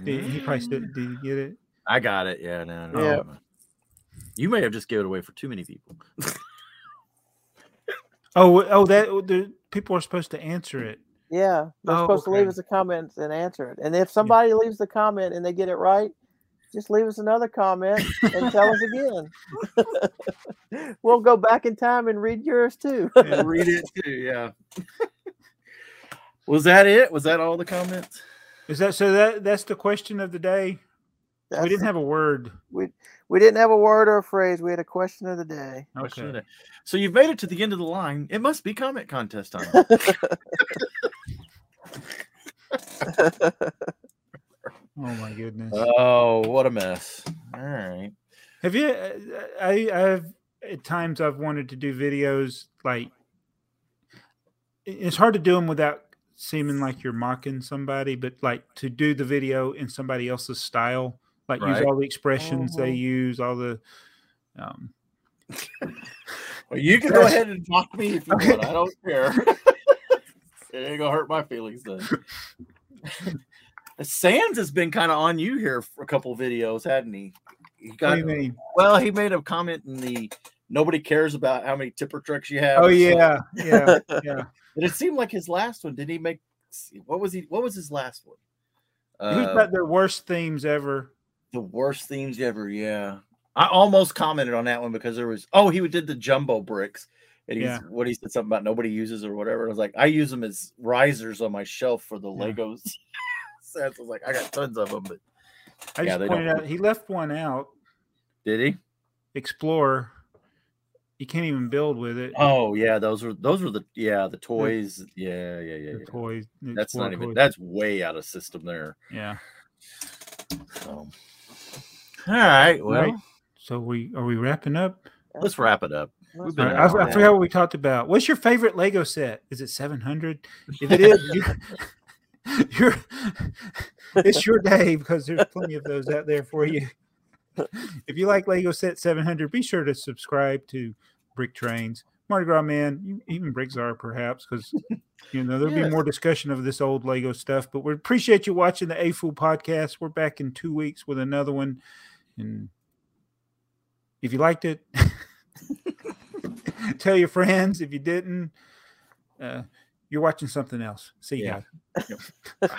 Did, he probably did. Did you get it? I got it. Yeah, no, no. Yeah. You may have just given it away for too many people. Oh, oh, that the people are supposed to answer it. yeah, they're Oh, supposed to leave us a comment and answer it. And if somebody leaves the comment and they get it right, just leave us another comment and tell us again. [laughs] we'll go back in time and read yours too. Read it too. Yeah. Was that it? Was that all the comments? Is that so? That that's the question of the day. We didn't have a word. we we didn't have a word or a phrase. We had a question of the day. Question of Okay. the day. So you've made it to the end of the line. It must be comment contest time. [laughs] Oh my goodness. oh, what a mess. All right. Have you? uh, I I've at times I've wanted to do videos like it's hard to do them without seeming like you're mocking somebody, but like to do the video in somebody else's style, like use all the expressions they Mhm. use, all the. Um, [laughs] Well, you can go ahead and mock me if you want. I don't care. [laughs] it ain't gonna hurt my feelings then. [laughs] Sands has been kind of on you here for a couple videos, hadn't he? He what got do you mean? well. He made a comment in the nobody cares about how many tipper trucks you have. Oh or something. yeah, yeah, yeah. But it seemed like his last one. Did he make? What was he? What was his last one? It was Uh, about their worst themes ever. The worst themes ever. Yeah, I almost commented on that one because there was. Oh, he did the jumbo bricks, and he's Yeah. what he said something about nobody uses or whatever. I was like, I use them as risers on my shelf for the Yeah. Legos. [laughs] sets. I was like, I got tons of them, but I Yeah, just pointed out he left one out. did he? Explorer. You can't even build with it. Oh yeah, those were those were the yeah the toys. Yeah, yeah, yeah. the yeah. toys. the That's not Explorer even. toys. That's way out of system there. yeah. So. All right. Well, Right. So we are we wrapping up? let's wrap it up. We've Let's been All an right, hour I, and I a forgot what we talked about. What's your favorite Lego set? Is it 700? If it is, you, [laughs] you're, it's your day because there's plenty of those out there for you. If you like Lego Set 700, be sure to subscribe to Brick Trains, Mardi Gras Man, even Brickzar perhaps, because you know there'll be more discussion of this old Lego stuff. But we appreciate you watching the A Fool podcast. We're back in two weeks with another one, and if you liked it. [laughs] Tell your friends if you didn't. Uh, you're watching something else. See you Yeah. guys. [laughs]